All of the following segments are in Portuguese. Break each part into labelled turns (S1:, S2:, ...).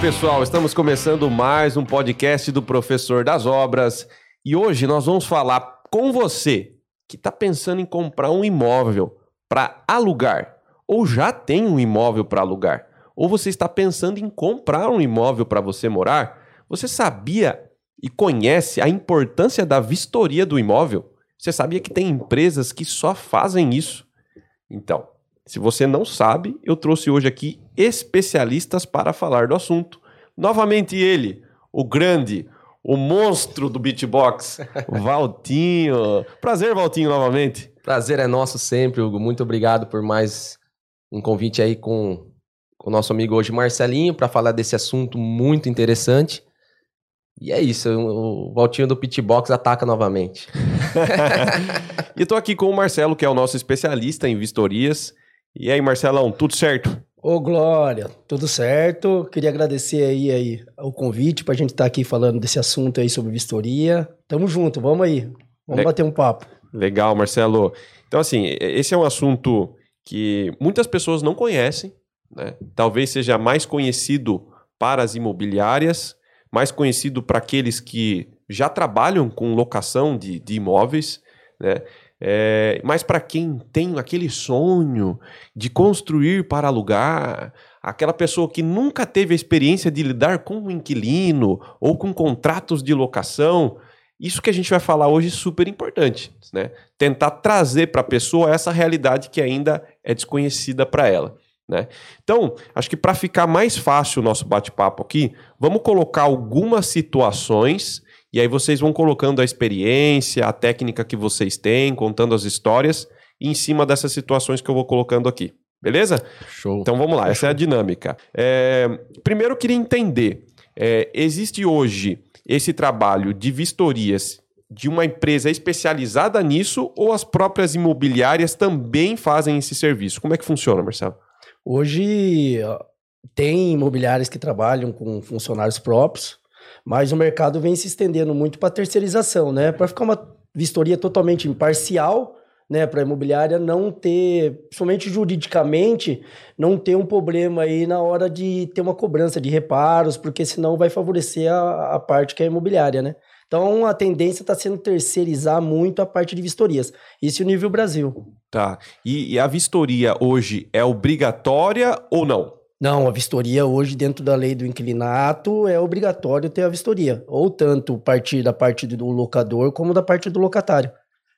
S1: pessoal, estamos começando mais um podcast do Professor das Obras e hoje nós vamos falar com você que está pensando em comprar um imóvel para alugar ou já tem um imóvel para alugar ou você está pensando em comprar um imóvel para você morar. Você sabia e conhece a importância da vistoria do imóvel? Você sabia que tem empresas que só fazem isso? Então, se você não sabe, eu trouxe hoje aqui especialistas para falar do assunto. Novamente ele, o grande, o monstro do beatbox, Valtinho. Prazer, Valtinho, novamente.
S2: Prazer é nosso sempre, Hugo. Muito obrigado por mais um convite aí com, com o nosso amigo hoje, Marcelinho, para falar desse assunto muito interessante. E é isso, o Valtinho do Pitbox ataca novamente.
S1: e estou aqui com o Marcelo, que é o nosso especialista em vistorias. E aí, Marcelão, tudo certo?
S3: Ô, Glória, tudo certo. Queria agradecer aí, aí o convite para a gente estar tá aqui falando desse assunto aí sobre vistoria. Tamo junto, vamos aí. Vamos Le bater um papo.
S1: Legal, Marcelo. Então, assim, esse é um assunto que muitas pessoas não conhecem, né? Talvez seja mais conhecido para as imobiliárias, mais conhecido para aqueles que já trabalham com locação de, de imóveis, né? É, mas para quem tem aquele sonho de construir para alugar, aquela pessoa que nunca teve a experiência de lidar com um inquilino ou com contratos de locação, isso que a gente vai falar hoje é super importante, né? Tentar trazer para a pessoa essa realidade que ainda é desconhecida para ela. Né? Então, acho que para ficar mais fácil o nosso bate-papo aqui, vamos colocar algumas situações e aí vocês vão colocando a experiência, a técnica que vocês têm, contando as histórias em cima dessas situações que eu vou colocando aqui. Beleza?
S2: Show.
S1: Então vamos lá, essa é a dinâmica. É, primeiro eu queria entender: é, existe hoje esse trabalho de vistorias de uma empresa especializada nisso ou as próprias imobiliárias também fazem esse serviço? Como é que funciona, Marcelo?
S3: Hoje tem imobiliárias que trabalham com funcionários próprios, mas o mercado vem se estendendo muito para terceirização, né? Para ficar uma vistoria totalmente imparcial, né, para a imobiliária não ter, principalmente juridicamente, não ter um problema aí na hora de ter uma cobrança de reparos, porque senão vai favorecer a, a parte que é imobiliária, né? Então a tendência está sendo terceirizar muito a parte de vistorias. Isso é o nível Brasil.
S1: Tá. E, e a vistoria hoje é obrigatória ou não?
S3: Não, a vistoria hoje, dentro da lei do inquilinato, é obrigatório ter a vistoria. Ou tanto partir da parte do locador como da parte do locatário.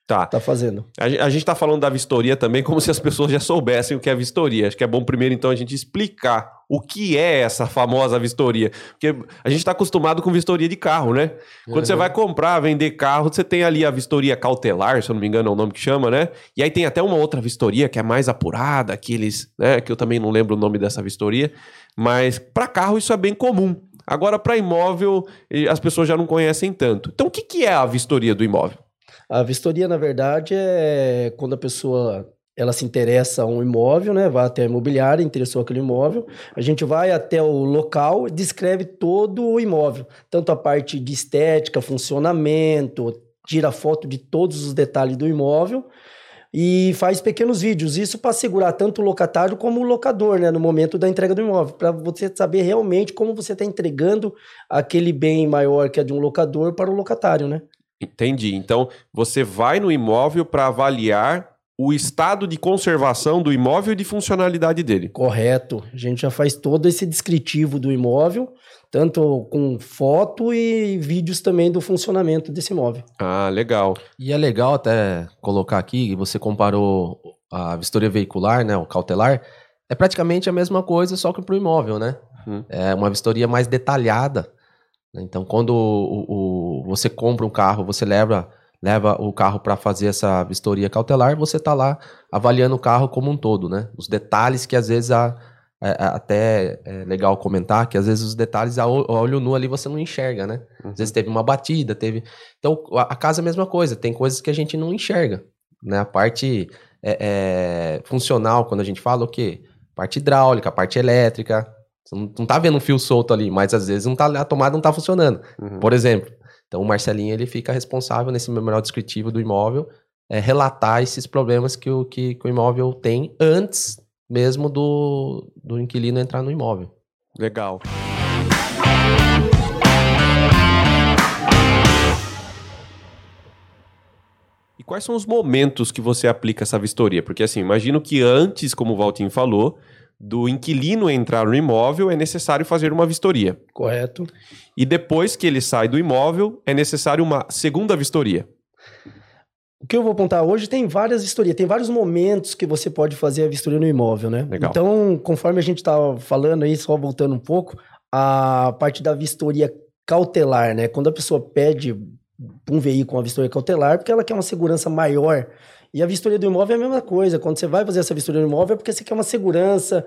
S1: Tá.
S3: Tá fazendo.
S1: A, a gente tá falando da vistoria também como se as pessoas já soubessem o que é vistoria. Acho que é bom primeiro, então, a gente explicar o que é essa famosa vistoria. Porque a gente está acostumado com vistoria de carro, né? Quando uhum. você vai comprar, vender carro, você tem ali a vistoria cautelar, se eu não me engano é o nome que chama, né? E aí tem até uma outra vistoria que é mais apurada, aqueles, né? Que eu também não lembro o nome dessa vistoria. Mas para carro isso é bem comum. Agora, para imóvel, as pessoas já não conhecem tanto. Então, o que, que é a vistoria do imóvel?
S3: A vistoria, na verdade, é quando a pessoa ela se interessa a um imóvel, né? Vai até a imobiliária, interessou aquele imóvel. A gente vai até o local descreve todo o imóvel, tanto a parte de estética, funcionamento, tira foto de todos os detalhes do imóvel e faz pequenos vídeos. Isso para segurar tanto o locatário como o locador, né? No momento da entrega do imóvel, para você saber realmente como você está entregando aquele bem maior que é de um locador para o locatário, né?
S1: Entendi. Então, você vai no imóvel para avaliar o estado de conservação do imóvel e de funcionalidade dele.
S3: Correto. A gente já faz todo esse descritivo do imóvel, tanto com foto e vídeos também do funcionamento desse imóvel.
S1: Ah, legal.
S2: E é legal até colocar aqui, você comparou a vistoria veicular, né, o cautelar, é praticamente a mesma coisa, só que para o imóvel, né? Hum. É uma vistoria mais detalhada. Né? Então, quando o, o, você compra um carro, você leva, leva o carro para fazer essa vistoria cautelar, você está lá avaliando o carro como um todo, né? Os detalhes que às vezes a, é, é, até é legal comentar que às vezes os detalhes a olho nu ali você não enxerga, né? Às vezes teve uma batida, teve. Então a, casa é a mesma coisa, tem coisas que a gente não enxerga, né? A parte é, é, funcional, quando a gente fala o quê? Parte hidráulica, parte elétrica, você não, não tá vendo um fio solto ali, mas às vezes não tá, a tomada não tá funcionando. Uhum. Por exemplo. Então o Marcelinho ele fica responsável nesse memorial descritivo do imóvel é, relatar esses problemas que o, que, que o imóvel tem antes mesmo do, do inquilino entrar no imóvel.
S1: Legal. E quais são os momentos que você aplica essa vistoria? Porque assim, imagino que antes, como o Valtinho falou, do inquilino entrar no imóvel é necessário fazer uma vistoria.
S3: Correto.
S1: E depois que ele sai do imóvel, é necessário uma segunda vistoria.
S3: O que eu vou apontar hoje tem várias vistorias, tem vários momentos que você pode fazer a vistoria no imóvel, né?
S1: Legal.
S3: Então, conforme a gente estava falando aí, só voltando um pouco, a parte da vistoria cautelar, né? Quando a pessoa pede um veículo uma vistoria cautelar, porque ela quer uma segurança maior. E a vistoria do imóvel é a mesma coisa. Quando você vai fazer essa vistoria do imóvel, é porque você quer uma segurança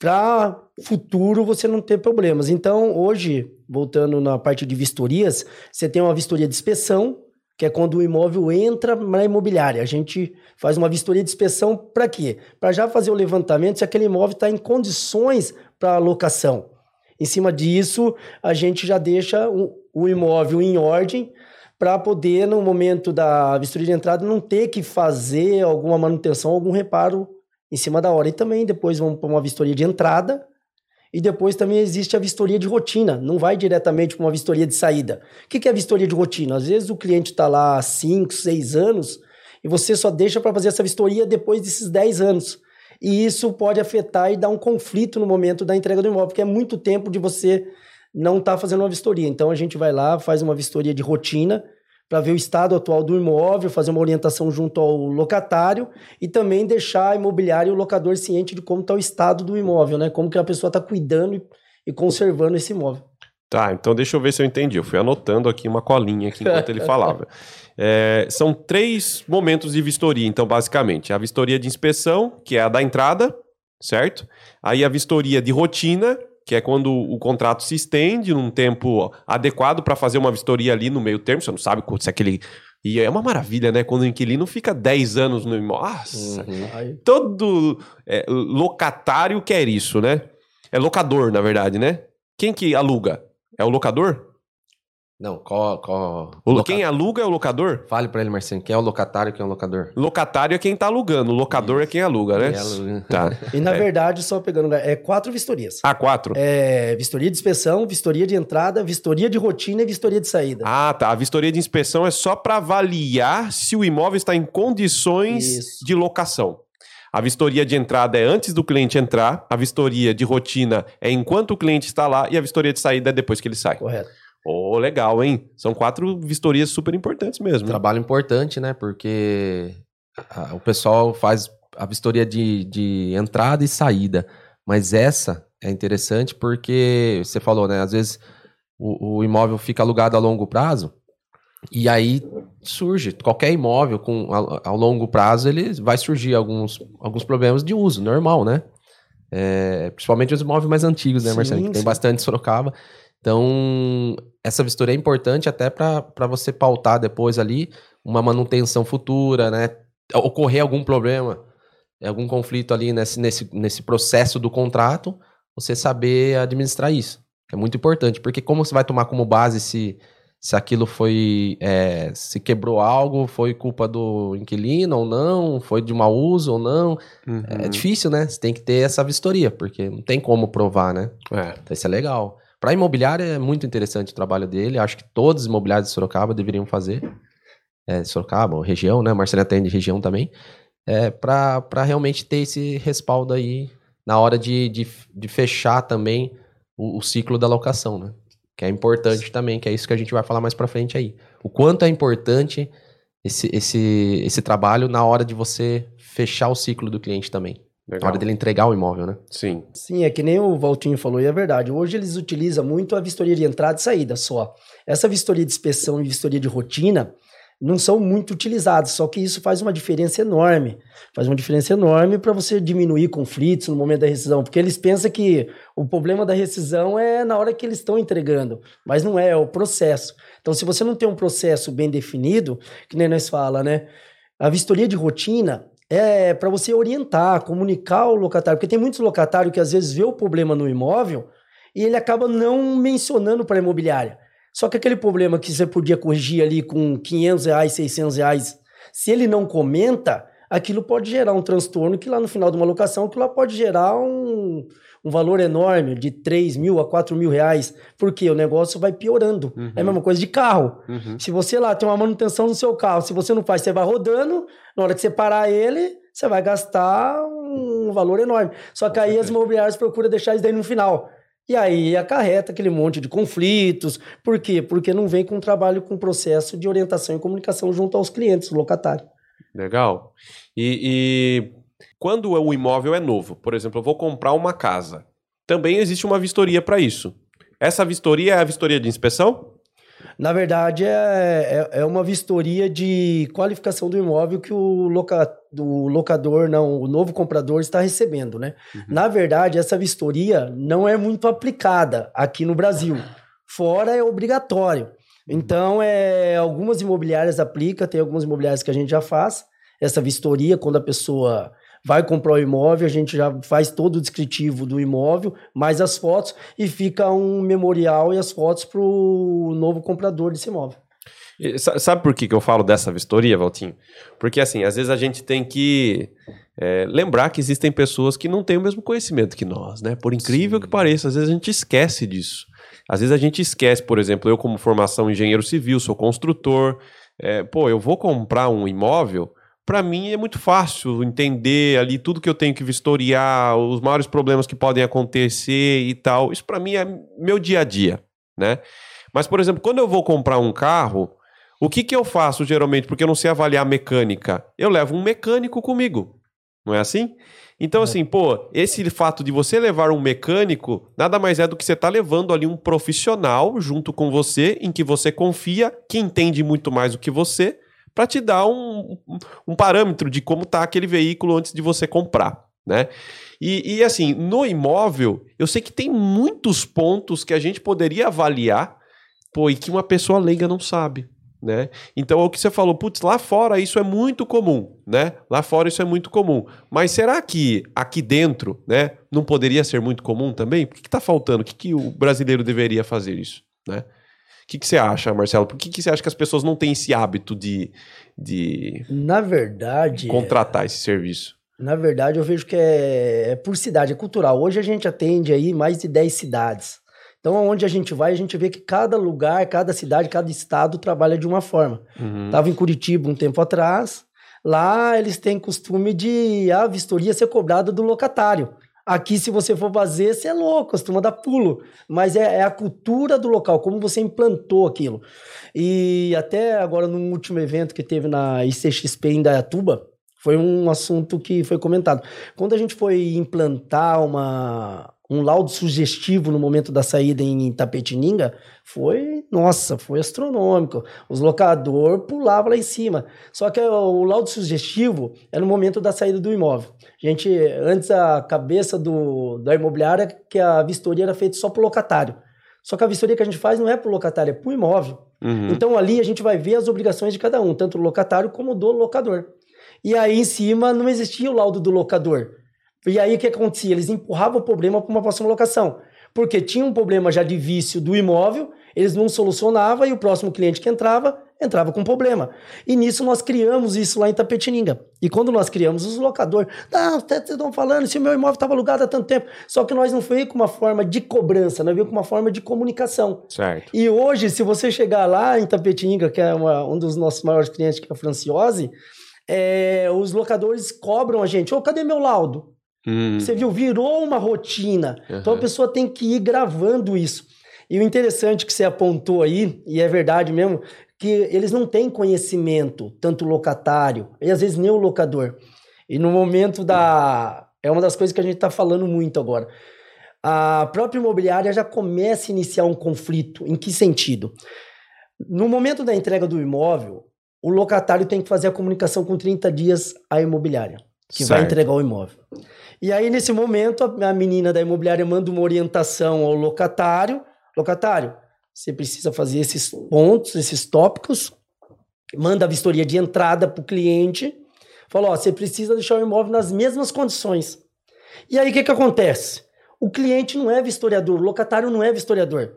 S3: para futuro você não ter problemas. Então, hoje, voltando na parte de vistorias, você tem uma vistoria de inspeção, que é quando o imóvel entra na imobiliária. A gente faz uma vistoria de inspeção para quê? Para já fazer o levantamento se aquele imóvel está em condições para locação. Em cima disso, a gente já deixa o, o imóvel em ordem para poder, no momento da vistoria de entrada, não ter que fazer alguma manutenção, algum reparo em cima da hora. E também depois vamos para uma vistoria de entrada, e depois também existe a vistoria de rotina, não vai diretamente para uma vistoria de saída. O que é a vistoria de rotina? Às vezes o cliente está lá há 5, 6 anos e você só deixa para fazer essa vistoria depois desses 10 anos. E isso pode afetar e dar um conflito no momento da entrega do imóvel, porque é muito tempo de você não estar tá fazendo uma vistoria. Então a gente vai lá, faz uma vistoria de rotina para ver o estado atual do imóvel, fazer uma orientação junto ao locatário e também deixar a imobiliária e o locador ciente de como está o estado do imóvel, né? Como que a pessoa está cuidando e, e conservando esse imóvel.
S1: Tá, então deixa eu ver se eu entendi. Eu fui anotando aqui uma colinha aqui enquanto ele falava. É, são três momentos de vistoria, então, basicamente. A vistoria de inspeção, que é a da entrada, certo? Aí a vistoria de rotina, que é quando o contrato se estende num tempo adequado para fazer uma vistoria ali no meio termo, você não sabe se aquele. E é uma maravilha, né? Quando o inquilino fica 10 anos no imóvel. Nossa! Uhum. Todo é, locatário quer isso, né? É locador, na verdade, né? Quem que aluga? É o locador?
S2: Não, qual. qual...
S1: O, quem aluga é o locador?
S2: Fale para ele, Marcinho. Quem é o locatário quem é o locador?
S1: Locatário é quem tá alugando. O locador Isso. é quem aluga, né? Quem aluga.
S3: Tá. E na é. verdade, só pegando. É quatro vistorias.
S1: Ah, quatro?
S3: É vistoria de inspeção, vistoria de entrada, vistoria de rotina e vistoria de saída.
S1: Ah, tá. A vistoria de inspeção é só para avaliar se o imóvel está em condições Isso. de locação. A vistoria de entrada é antes do cliente entrar, a vistoria de rotina é enquanto o cliente está lá e a vistoria de saída é depois que ele sai.
S3: Correto.
S1: Oh, legal, hein? São quatro vistorias super importantes mesmo.
S2: Trabalho importante, né? Porque a, o pessoal faz a vistoria de, de entrada e saída. Mas essa é interessante porque você falou, né? Às vezes o, o imóvel fica alugado a longo prazo e aí surge qualquer imóvel com a, a, longo prazo ele vai surgir alguns, alguns problemas de uso normal, né? É, principalmente os imóveis mais antigos, né, Marcelo? Que tem bastante Sorocaba. Então, essa vistoria é importante até para você pautar depois ali uma manutenção futura, né? Ocorrer algum problema, algum conflito ali nesse, nesse, nesse processo do contrato, você saber administrar isso. É muito importante, porque como você vai tomar como base se, se aquilo foi. É, se quebrou algo, foi culpa do inquilino ou não, foi de mau uso ou não. É uhum. É difícil, né? Você tem que ter essa vistoria, porque não tem como provar, né? É. Então isso é legal. Para imobiliária é muito interessante o trabalho dele. Acho que todos os imobiliários de Sorocaba deveriam fazer. É, Sorocaba, região, né? Marcelo atende região também. É, para realmente ter esse respaldo aí na hora de, de, de fechar também o, o, ciclo da locação, né? Que é importante também, que é isso que a gente vai falar mais para frente aí. O quanto é importante esse, esse, esse trabalho na hora de você fechar o ciclo do cliente também. Legal. Na hora dele entregar o imóvel, né?
S1: Sim.
S3: Sim, é que nem o Valtinho falou, e é verdade. Hoje eles utilizam muito a vistoria de entrada e saída só. Essa vistoria de inspeção e vistoria de rotina não são muito utilizadas, só que isso faz uma diferença enorme. Faz uma diferença enorme para você diminuir conflitos no momento da rescisão, porque eles pensam que o problema da rescisão é na hora que eles estão entregando, mas não é, é o processo. Então, se você não tem um processo bem definido, que nem nós fala, né? A vistoria de rotina, é para você orientar, comunicar o locatário, porque tem muitos locatários que às vezes vê o problema no imóvel e ele acaba não mencionando para a imobiliária. Só que aquele problema que você podia corrigir ali com 500 reais, 600 reais, se ele não comenta, aquilo pode gerar um transtorno que lá no final de uma locação, aquilo lá pode gerar um, um valor enorme de 3 mil a 4 mil reais, porque o negócio vai piorando.
S1: Uhum.
S3: É a mesma coisa de carro.
S1: Uhum.
S3: Se você lá tem uma manutenção no seu carro, se você não faz, você vai rodando, na hora que você parar ele, você vai gastar um valor enorme. Só que aí as imobiliárias procuram deixar isso daí no final. E aí acarreta aquele monte de conflitos. Por quê? Porque não vem com um trabalho com processo de orientação e comunicação junto aos clientes, o locatário.
S1: Legal. E quando o imóvel é novo, por exemplo, eu vou comprar uma casa, também existe uma vistoria para isso. Essa vistoria é a vistoria de inspeção?
S3: Na verdade, é, é, é, uma vistoria de qualificação do imóvel que o, loca, do locador, não, o novo comprador está recebendo, né? Uhum. Na verdade, essa vistoria não é muito aplicada aqui no Brasil. Fora é obrigatório. Então, é, algumas imobiliárias aplicam, tem algumas imobiliárias que a gente já faz essa vistoria quando a pessoa vai comprar o imóvel, a gente já faz todo o descritivo do imóvel, mais as fotos, e fica um memorial e as fotos para o novo comprador desse imóvel.
S1: Sabe por que, que eu falo dessa vistoria, Valtinho? Porque, assim, às vezes a gente tem que é, lembrar que existem pessoas que não têm o mesmo conhecimento que nós, né? Por incrível Sim. que pareça, às vezes a gente esquece disso. Às vezes a gente esquece, por exemplo, eu como formação engenheiro civil, sou construtor, é, pô, eu vou comprar um imóvel, para mim é muito fácil entender ali tudo que eu tenho que vistoriar, os maiores problemas que podem acontecer e tal. Isso para mim é meu dia a dia, né? Mas, por exemplo, quando eu vou comprar um carro, o que, que eu faço geralmente? Porque eu não sei avaliar mecânica. Eu levo um mecânico comigo. Não é assim? Então, é. assim, pô, esse fato de você levar um mecânico nada mais é do que você tá levando ali um profissional junto com você, em que você confia, que entende muito mais do que você, para te dar um, um parâmetro de como tá aquele veículo antes de você comprar, né? E, e, assim, no imóvel, eu sei que tem muitos pontos que a gente poderia avaliar, pô, e que uma pessoa leiga não sabe, né? Então, é o que você falou, putz, lá fora isso é muito comum, né? Lá fora isso é muito comum. Mas será que aqui dentro, né, não poderia ser muito comum também? Por que, que tá faltando? O que, que o brasileiro deveria fazer isso, né? Que, que você acha, Marcelo? Por que, que você acha que as pessoas não têm esse hábito de, de
S3: na verdade,
S1: contratar esse serviço?
S3: Na verdade, eu vejo que é, é por cidade, é cultural. Hoje a gente atende aí mais de 10 cidades. Então, onde a gente vai, a gente vê que cada lugar, cada cidade, cada estado trabalha de uma forma. Uhum. Tava em Curitiba um tempo atrás. Lá eles têm costume de a vistoria ser cobrada do locatário. Aqui, se você for fazer, você é louco, costuma dar pulo. Mas é, é, a cultura do local, como você implantou aquilo. E até agora, no último evento que teve na ICXP em Dayatuba, foi um assunto que foi comentado. Quando a gente foi implantar uma, um laudo sugestivo no momento da saída em Tapetininga, foi, nossa, foi astronômico. Os locador pulavam lá em cima. Só que o laudo sugestivo é no momento da saída do imóvel. Gente, antes a cabeça do, da imobiliária que a vistoria era feita só para o locatário. Só que a vistoria que a gente faz não é para o locatário, é para o imóvel. Uhum. Então ali a gente vai ver as obrigações de cada um, tanto do locatário como do locador. E aí em cima não existia o laudo do locador. E aí o que acontecia? Eles empurravam o problema para uma próxima locação. Porque tinha um problema já de vício do imóvel, eles não solucionavam e o próximo cliente que entrava, entrava com problema. E nisso nós criamos isso lá em Tapetininga. E quando nós criamos os locadores, não, vocês estão falando, se o meu imóvel estava alugado há tanto tempo. Só que nós não veio com uma forma de cobrança, nós veio com uma forma de comunicação.
S1: Certo.
S3: E hoje, se você chegar lá em Tapetininga, que é uma, um dos nossos maiores clientes, que é a Franciose, é, os locadores cobram a gente, ô, oh, cadê meu laudo? Hum. Você viu? Virou uma rotina. Uhum. Então a pessoa tem que ir gravando isso. E o interessante que você apontou aí, e é verdade mesmo, que eles não têm conhecimento, tanto locatário, e às vezes nem o locador. E no momento da. É uma das coisas que a gente está falando muito agora. A própria imobiliária já começa a iniciar um conflito. Em que sentido? No momento da entrega do imóvel, o locatário tem que fazer a comunicação com 30 dias à imobiliária, que certo. vai entregar o imóvel. E aí, nesse momento, a menina da imobiliária manda uma orientação ao locatário. Locatário, você precisa fazer esses pontos, esses tópicos, manda a vistoria de entrada para o cliente, fala, ó, você precisa deixar o imóvel nas mesmas condições. E aí, o que, que acontece? O cliente não é vistoriador, o locatário não é vistoriador.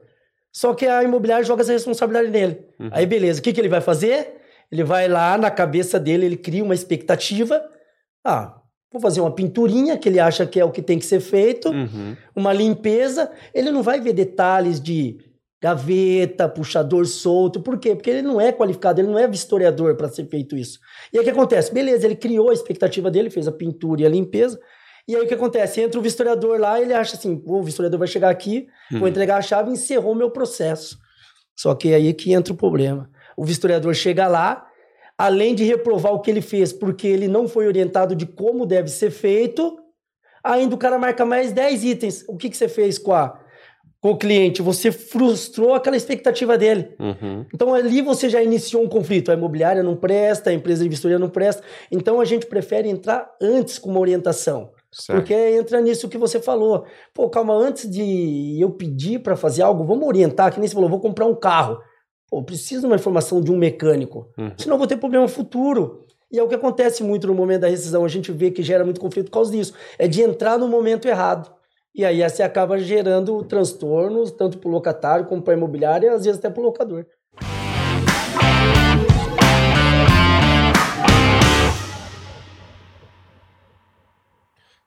S3: Só que a imobiliária joga essa responsabilidade nele. Uhum. Aí, beleza, o que, que ele vai fazer? Ele vai lá, na cabeça dele, ele cria uma expectativa. Ah, Vou fazer uma pinturinha que ele acha que é o que tem que ser feito,
S1: Uhum.
S3: uma limpeza. Ele não vai ver detalhes de gaveta, puxador solto. Por quê? Porque ele não é qualificado, ele não é vistoriador para ser feito isso. E aí o que acontece? Beleza, ele criou a expectativa dele, fez a pintura e a limpeza. E aí o que acontece? Entra o vistoriador lá, ele acha assim: o vistoriador vai chegar aqui, vou
S1: Uhum.
S3: entregar a chave e encerrou o meu processo. Só que é aí que entra o problema. O vistoriador chega lá, além de reprovar o que ele fez, porque ele não foi orientado de como deve ser feito, ainda o cara marca mais 10 itens. O que, que você fez com, a, com o cliente? Você frustrou aquela expectativa dele.
S1: Uhum.
S3: Então ali você já iniciou um conflito. A imobiliária não presta, a empresa de vistoria não presta. Então a gente prefere entrar antes com uma orientação.
S1: Certo.
S3: Porque entra nisso que você falou. Pô, calma, antes de eu pedir para fazer algo, vamos orientar, que nem você falou, vou comprar um carro. Pô, preciso de uma informação de um mecânico.
S1: Uhum.
S3: Senão eu vou ter problema futuro. E é o que acontece muito no momento da rescisão. A gente vê que gera muito conflito por causa disso. É de entrar no momento errado. E aí você acaba gerando transtornos, tanto para o locatário como para a imobiliária, e às vezes até para o locador.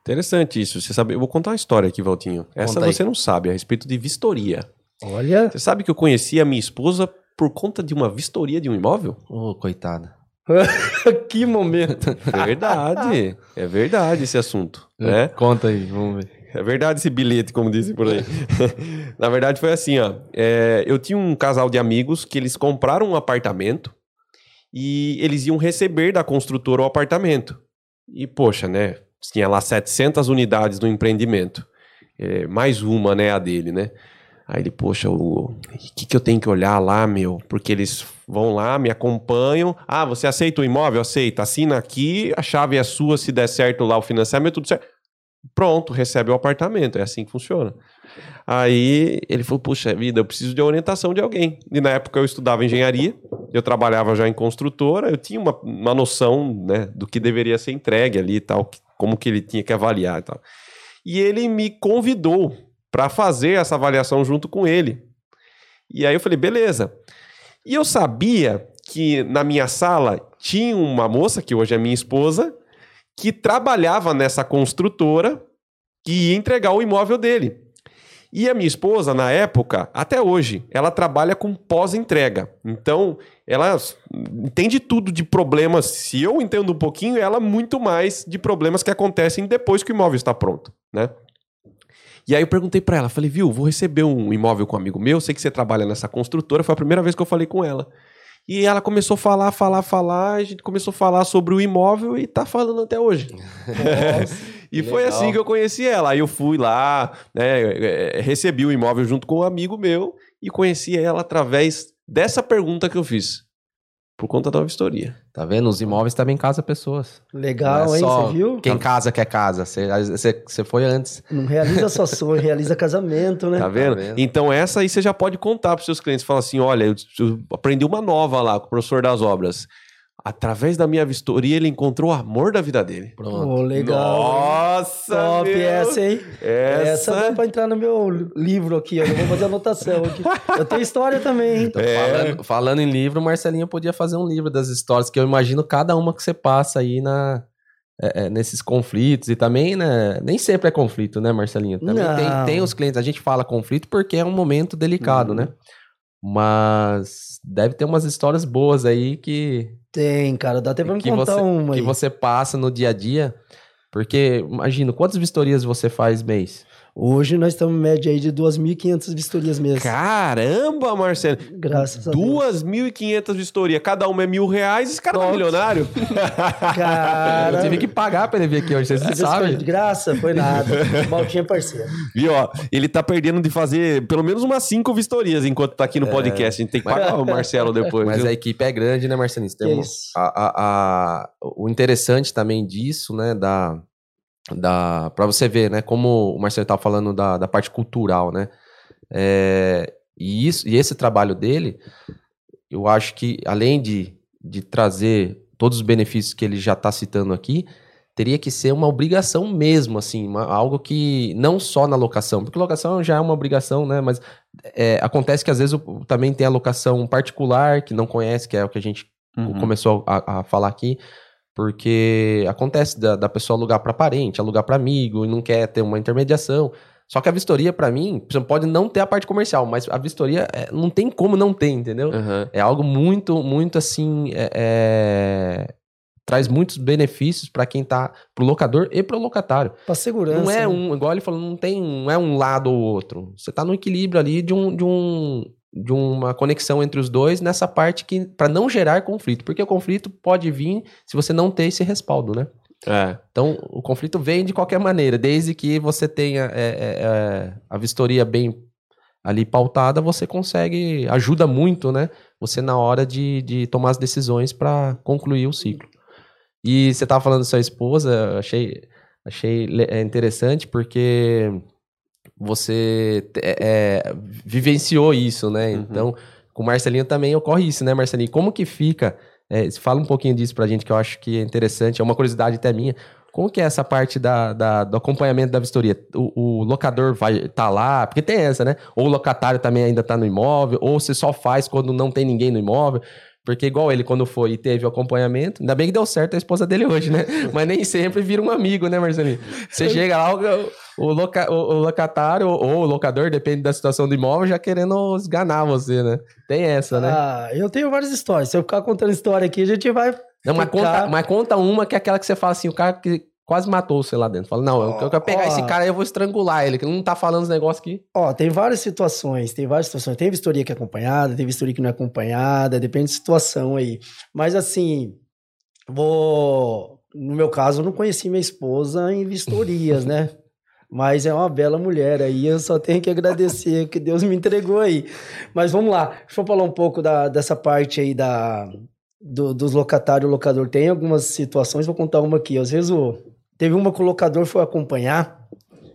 S1: Interessante isso. Você sabe, eu vou contar uma história aqui, Valtinho. Essa
S2: Conta aí.
S1: você não sabe, a respeito de vistoria.
S3: Olha.
S1: Você sabe que eu conheci a minha esposa por conta de uma vistoria de um imóvel?
S2: Ô, coitada.
S3: que momento.
S1: É verdade. é verdade esse assunto. Né?
S2: Conta aí, vamos ver.
S1: É verdade esse bilhete, como dizem por aí. Na verdade, foi assim, ó. É, eu tinha um casal de amigos que eles compraram um apartamento e eles iam receber da construtora o apartamento. E, poxa, né? Tinha lá 700 unidades no empreendimento. É, mais uma, né, a dele, né? Aí ele, poxa, o que, que eu tenho que olhar lá, meu? Porque eles vão lá, me acompanham. Ah, você aceita o imóvel? Aceita. Assina aqui, a chave é sua, se der certo lá o financiamento, tudo certo. Pronto, recebe o apartamento. É assim que funciona. Aí ele falou: Puxa vida, eu preciso de orientação de alguém. E na época eu estudava engenharia, eu trabalhava já em construtora, eu tinha uma, uma noção né, do que deveria ser entregue ali e tal, como que ele tinha que avaliar e tal. E ele me convidou para fazer essa avaliação junto com ele. E aí eu falei: beleza. E eu sabia que na minha sala tinha uma moça, que hoje é minha esposa, que trabalhava nessa construtora que ia entregar o imóvel dele. E a minha esposa, na época, até hoje, ela trabalha com pós-entrega. Então, ela entende tudo de problemas. Se eu entendo um pouquinho, ela muito mais de problemas que acontecem depois que o imóvel está pronto, né? E aí eu perguntei pra ela, falei, viu, vou receber um imóvel com um amigo meu, sei que você trabalha nessa construtora, foi a primeira vez que eu falei com ela. E ela começou a falar, falar, falar, a gente começou a falar sobre o imóvel e tá falando até hoje. e foi
S2: legal.
S1: assim que eu conheci ela. Aí eu fui lá, né, eh, recebi o imóvel junto com um amigo meu e conheci ela através dessa pergunta que eu fiz. Por conta da vistoria.
S2: Tá vendo? Os imóveis também casam pessoas.
S3: Legal,
S2: é
S3: hein?
S2: só
S3: Você viu?
S2: Quem casa quer casa. Você, foi antes.
S3: Não realiza só sonho, realiza casamento, né?
S1: Tá vendo?
S2: vendo?
S1: Então, essa aí você já pode contar para seus clientes. Fala assim: olha, eu, eu aprendi uma nova lá com o professor das obras. Através da minha vistoria, ele encontrou o amor da vida dele.
S2: Pronto.
S3: Pô, legal.
S1: Nossa!
S3: Top
S1: meu!
S3: essa, hein?
S1: Essa.
S3: Essa dá pra entrar no meu livro aqui, ó. Eu vou fazer anotação aqui. Eu tenho história também, hein?
S2: Então,
S1: É.
S2: falando, falando em livro, o Marcelinho podia fazer um livro das histórias, que eu imagino cada uma que você passa aí na, é, é, nesses conflitos. E também, né? Nem sempre é conflito, né, Marcelinho? Também tem, tem os clientes. A gente fala conflito porque é um momento delicado,
S1: Uhum.
S2: né? Mas deve ter umas histórias boas aí que,
S3: Tem, cara. Dá até pra me
S2: que,
S3: contar
S2: você,
S3: uma
S2: que
S3: aí.
S2: você passa no dia a dia. Porque, imagina, quantas vistorias você faz mês?
S3: Hoje nós estamos em média aí de 2.500 vistorias mês.
S1: Caramba, Marcelo!
S3: Graças a Deus.
S1: 2.500 vistorias, cada uma é mil reais, esse cara tá
S3: Pronto.
S1: milionário.
S3: Cara.
S2: Eu tive que pagar pra ele vir aqui hoje, você
S3: Às vezes foi
S2: sabe?
S3: de graça, foi nada. Maltinha é parceiro.
S1: Viu, ó? Ele tá perdendo de fazer pelo menos umas cinco vistorias enquanto tá aqui no podcast. A gente tem que pagar o Marcelo depois.
S2: Mas
S1: viu?
S2: a equipe é grande, né, Marcelinho? Tem um-
S3: isso.
S2: a, a- a- o interessante também disso, né, da, da para você ver, né, como o Marcelo estava falando da, da parte cultural, né, é, e isso e esse trabalho dele, eu acho que além de, de trazer todos os benefícios que ele já está citando aqui, teria que ser uma obrigação mesmo, assim, uma- algo que não só na locação, porque locação já é uma obrigação, né, mas é, acontece que às vezes o- também tem a locação particular que não conhece, que é o que a gente
S1: Uhum.
S2: começou a, a falar aqui. Porque acontece da, da pessoa alugar para parente, alugar para amigo e não quer ter uma intermediação. Só que a vistoria, para mim, você pode não ter a parte comercial, mas a vistoria é, não tem como não ter, entendeu?
S1: Uhum.
S2: É algo muito, muito assim. é- é, Traz muitos benefícios para quem tá. pro locador e pro locatário.
S3: Pra segurança.
S2: Não é
S3: né?
S2: um, igual ele falou, não tem, não é um lado ou outro. Você tá no equilíbrio ali de um, de um de uma conexão entre os dois nessa parte que para não gerar conflito, porque o conflito pode vir se você não ter esse respaldo, né?
S1: É.
S2: Então, o conflito vem de qualquer maneira, desde que você tenha é, é, é, a vistoria bem ali pautada, você consegue, ajuda muito, né? Você na hora de, de tomar as decisões para concluir o ciclo. E você tava falando da sua esposa, achei, achei é, interessante porque você é, é, vivenciou isso, né?
S1: Uhum.
S2: Então, com o Marcelinho também ocorre isso, né, Marcelinho? Como que fica? é, fala um pouquinho disso pra gente, que eu acho que é interessante, é uma curiosidade até minha. Como que é essa parte da, da- do acompanhamento da vistoria? O, o locador vai tá lá, porque tem essa, né? Ou o locatário também ainda tá no imóvel, ou você só faz quando não tem ninguém no imóvel. Porque igual ele, quando foi e teve o acompanhamento, ainda bem que deu certo a esposa dele hoje, né? Mas nem sempre vira um amigo, né, Marcelinho? Você chega lá, o, o, loca- o- o locatário ou o locador, depende da situação do imóvel, já querendo esganar você, né? Tem essa, né?
S3: Ah, eu tenho várias histórias. Se eu ficar contando história aqui, a gente vai.
S2: Não, mas
S3: ficar-
S2: conta, mas conta uma que é aquela que você fala assim, o cara que quase matou você lá dentro. Fala, não, eu, eu quero pegar
S3: Ó.
S2: esse cara aí, eu vou estrangular ele, que não tá falando os negócios aqui.
S3: Ó, tem várias situações, tem várias situações. Tem vistoria que é acompanhada, tem vistoria que não é acompanhada, depende da situação aí. Mas assim, vou. No meu caso, eu não conheci minha esposa em vistorias, né? Mas é uma bela mulher aí, eu só tenho que agradecer que Deus me entregou aí. Mas vamos lá, deixa eu falar um pouco da, dessa parte aí da, do- dos locatários e locador. Tem algumas situações, vou contar uma aqui. Às vezes o, teve uma que o locador foi acompanhar,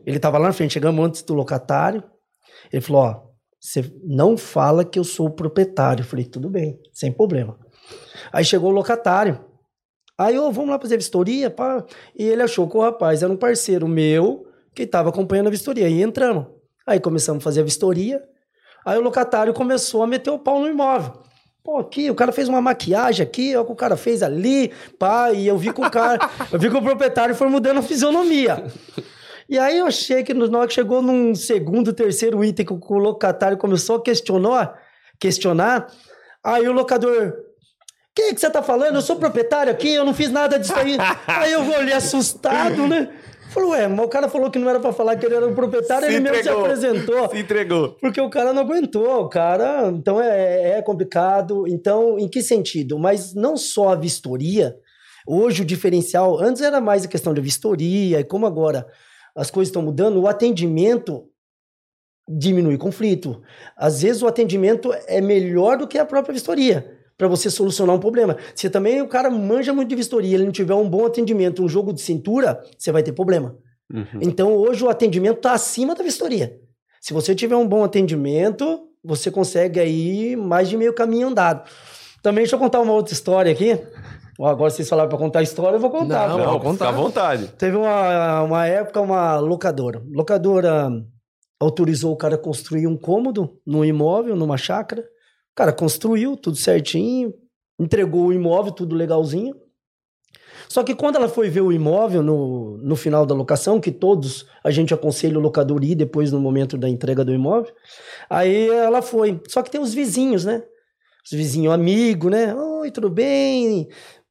S3: ele tava lá na frente, chegamos antes do locatário, ele falou, ó, você não fala que eu sou o proprietário. Eu falei, tudo bem, sem problema. Aí chegou o locatário. Aí, ô, vamos lá fazer vistoria, pá. E ele achou que o rapaz era um parceiro meu que estava acompanhando a vistoria. E entramos. Aí começamos a fazer a vistoria. Aí o locatário começou a meter o pau no imóvel. Pô, aqui, o cara fez uma maquiagem aqui, ó, o que o cara fez ali, pá, e eu vi que o cara, eu vi que o proprietário foi mudando a fisionomia. E aí eu achei que no- hora que chegou num segundo, terceiro item que o locatário começou a questionar, questionar, aí o locador, quem que você tá falando? Eu sou proprietário aqui, eu não fiz nada disso aí. aí eu olhei assustado, né? Falei, ué, mas o cara falou que não era pra falar que ele era o proprietário,
S1: Se
S3: ele mesmo
S1: entregou.
S3: se apresentou.
S1: Se entregou.
S3: Porque o cara não aguentou, o cara. Então é, é complicado. Então, em que sentido? Mas não só a vistoria. Hoje o diferencial, antes era mais a questão da vistoria, e como agora as coisas estão mudando, o atendimento diminui conflito. Às vezes o atendimento é melhor do que a própria vistoria. Para você solucionar um problema. Se também o cara manja muito de vistoria, ele não tiver um bom atendimento, um jogo de cintura, você vai ter problema.
S1: Uhum.
S3: Então hoje o atendimento está acima da vistoria. Se você tiver um bom atendimento, você consegue aí mais de meio caminho andado. Também deixa eu contar uma outra história aqui. Agora vocês falaram para contar história, eu vou contar.
S2: Não?
S1: Não,
S2: vou contar.
S1: fica à vontade.
S3: Teve uma, uma época uma locadora. Locadora autorizou o cara a construir um cômodo num imóvel, numa chácara. Cara construiu tudo certinho, entregou o imóvel, tudo legalzinho. Só que quando ela foi ver o imóvel no, no final da locação, que todos a gente aconselha o locador ir depois no momento da entrega do imóvel, aí ela foi. Só que tem os vizinhos, né? Os vizinhos amigos, né? Oi, tudo bem?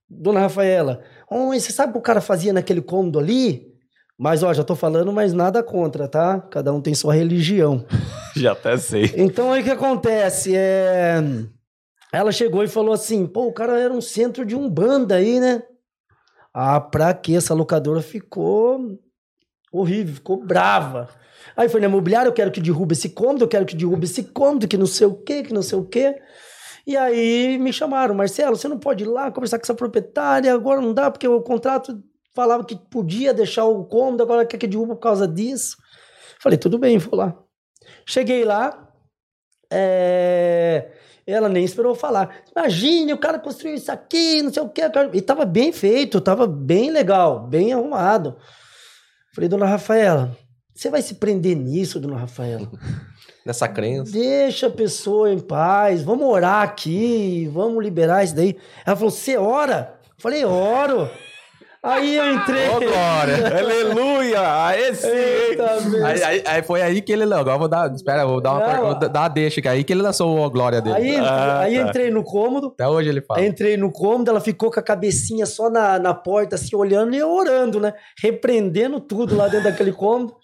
S3: Dona Rafaela, oi, você sabe o que o cara fazia naquele cômodo ali? Mas, ó, já tô falando, mas nada contra, tá? Cada um tem sua religião.
S1: Já até sei.
S3: Então aí o que acontece? É... Ela chegou e falou assim: pô, o cara era um centro de umbanda aí, né? Ah, pra que essa locadora ficou horrível, ficou brava. Aí foi na imobiliária, eu quero que derrube esse cômodo, eu quero que derrube esse cômodo, que não sei o quê, que não sei o quê. E aí me chamaram, Marcelo, você não pode ir lá conversar com essa proprietária, agora não dá, porque o contrato falava que podia deixar o cômodo, agora quer que derruba por causa disso. Falei, tudo bem, vou lá. Cheguei lá, é, ela nem esperou falar. Imagine, o cara construiu isso aqui, não sei o quê. E tava bem feito, tava bem legal, bem arrumado. Falei, dona Rafaela, você vai se prender nisso, dona Rafaela?
S2: Nessa crença.
S3: Deixa a pessoa em paz, vamos orar aqui, vamos liberar isso daí. Ela falou, você ora? Falei, oro. Aí eu entrei.
S2: Ô, Glória!
S1: Aleluia! Aí sim!
S2: Aí, aí- aí foi aí que ele. Agora eu vou dar. Espera, vou dar uma,
S3: Não,
S2: vou dar uma deixa, que é aí que ele lançou a glória dele.
S3: Aí,
S1: Ah,
S3: aí
S1: tá.
S3: entrei no cômodo.
S2: Até hoje ele fala.
S3: Entrei no cômodo, ela ficou com a cabecinha só na, na porta, assim, olhando e orando, né? Repreendendo tudo lá dentro daquele cômodo.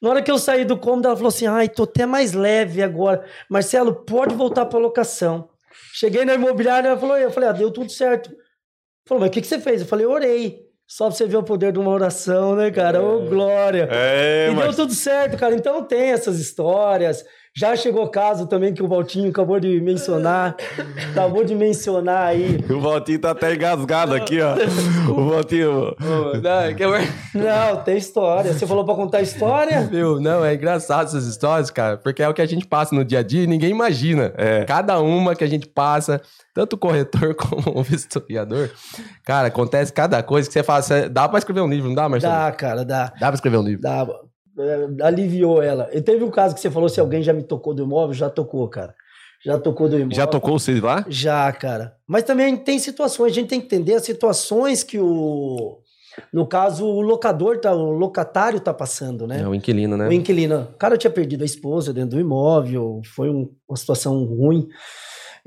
S3: Na hora que eu saí do cômodo, ela falou assim: ai, tô até mais leve agora. Marcelo, pode voltar pra locação. Cheguei na imobiliária, ela falou, eu falei, ah, deu tudo certo. Falou, mas o que, que você fez? Eu falei, orei. Só pra você ver o poder de uma oração, né, cara? Ô, glória.
S1: É,
S3: e
S1: mas
S3: deu tudo certo, cara. Então tem essas histórias. Já chegou o caso também que o Valtinho acabou de mencionar. acabou de mencionar aí.
S1: o Valtinho tá até engasgado aqui, ó. O Valtinho.
S2: Não, é
S3: Não, tem história. Você falou pra contar história?
S2: Meu, não, é engraçado essas histórias, cara, porque é o que a gente passa no dia a dia e ninguém imagina.
S1: É.
S2: Cada uma que a gente passa, tanto o corretor como o vistoriador, cara, acontece cada coisa que você fala, você- dá pra escrever um livro, não dá, Marcelo?
S3: Dá, cara, dá.
S2: Dá pra escrever um livro.
S3: dá. É, aliviou ela. E teve um caso que você falou se alguém já me tocou do imóvel. Já tocou, cara. Já tocou do imóvel.
S1: Já tocou vocês lá?
S3: Já, cara. Mas também tem situações, a gente tem que entender as situações que o. No caso, o locador, tá, o locatário tá passando, né?
S2: É o inquilino, né?
S3: O inquilino. O cara tinha perdido a esposa dentro do imóvel, foi um- uma situação ruim.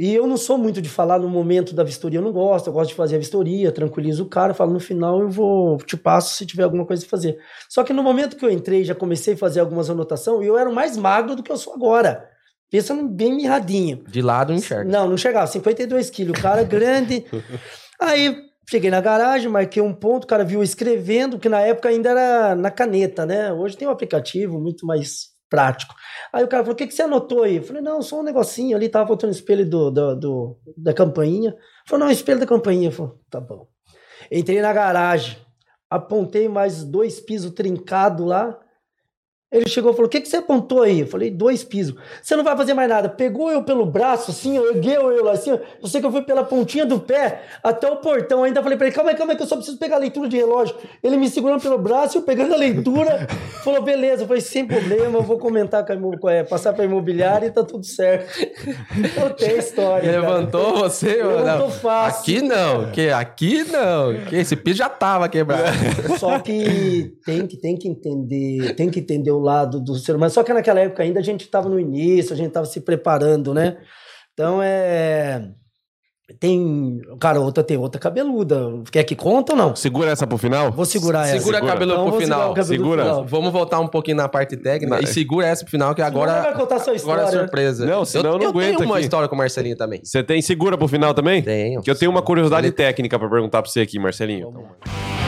S3: E eu não sou muito de falar no momento da vistoria, eu não gosto, eu gosto de fazer a vistoria, tranquilizo o cara, falo no final eu vou, te passo se tiver alguma coisa a fazer. Só que no momento que eu entrei, já comecei a fazer algumas anotações, e eu era mais magro do que eu sou agora. Pensando bem mirradinho.
S2: De lado enxerga.
S3: Não, não chegava, 52 quilos, o cara grande. Aí cheguei na garagem, marquei um ponto, o cara viu eu escrevendo, que na época ainda era na caneta, né? Hoje tem um aplicativo muito mais prático. Aí o cara falou: o que, que você anotou aí? Eu falei: não, só um negocinho ali, tava botando o espelho do, do, do- da campainha. Falou: não, espelho da campainha. Eu falei: tá bom. Entrei na garagem, apontei mais dois pisos trincados lá. Ele chegou e falou: O que, que você apontou aí? Eu falei: Dois pisos. Você não vai fazer mais nada. Pegou eu pelo braço, assim, ó, ergueu eu lá assim. ó. Eu sei que eu fui pela pontinha do pé até o portão. Ainda falei pra ele: Calma aí, calma aí, que eu só preciso pegar a leitura de relógio. Ele me segurando pelo braço, eu pegando a leitura. falou: Beleza. Eu falei: Sem problema, eu vou comentar com a imo- com a- passar pra imobiliária e tá tudo certo. Então tem história. cara.
S2: Levantou você? ou
S3: Levantou
S2: não?
S3: fácil.
S2: Aqui não, que aqui não. Que esse piso já tava quebrado.
S3: Só que tem que, tem que entender, tem que entender o lado do ser humano. Só que naquela época ainda a gente estava no início, a gente estava se preparando, né? Então é. Tem. Cara, outra tem outra cabeluda. Quer que conta ou não?
S1: Segura essa pro final?
S3: Vou segurar essa.
S2: Segura a cabelo
S3: Então,
S2: pro final.
S3: o cabelo do
S1: Segura.
S3: final.
S2: Vamos voltar um pouquinho na parte técnica
S1: Não.
S2: e segura essa pro final, que agora,
S3: Senão vai contar sua
S2: agora é
S3: história.
S2: surpresa.
S1: Não, senão eu não
S2: eu
S1: aguento
S2: tenho uma
S1: aqui.
S2: história com o Marcelinho também.
S1: Você tem segura pro final também?
S2: Tenho.
S1: Que eu tenho uma curiosidade
S2: Ele-
S1: técnica pra perguntar pra você aqui, Marcelinho.
S3: Vamos lá.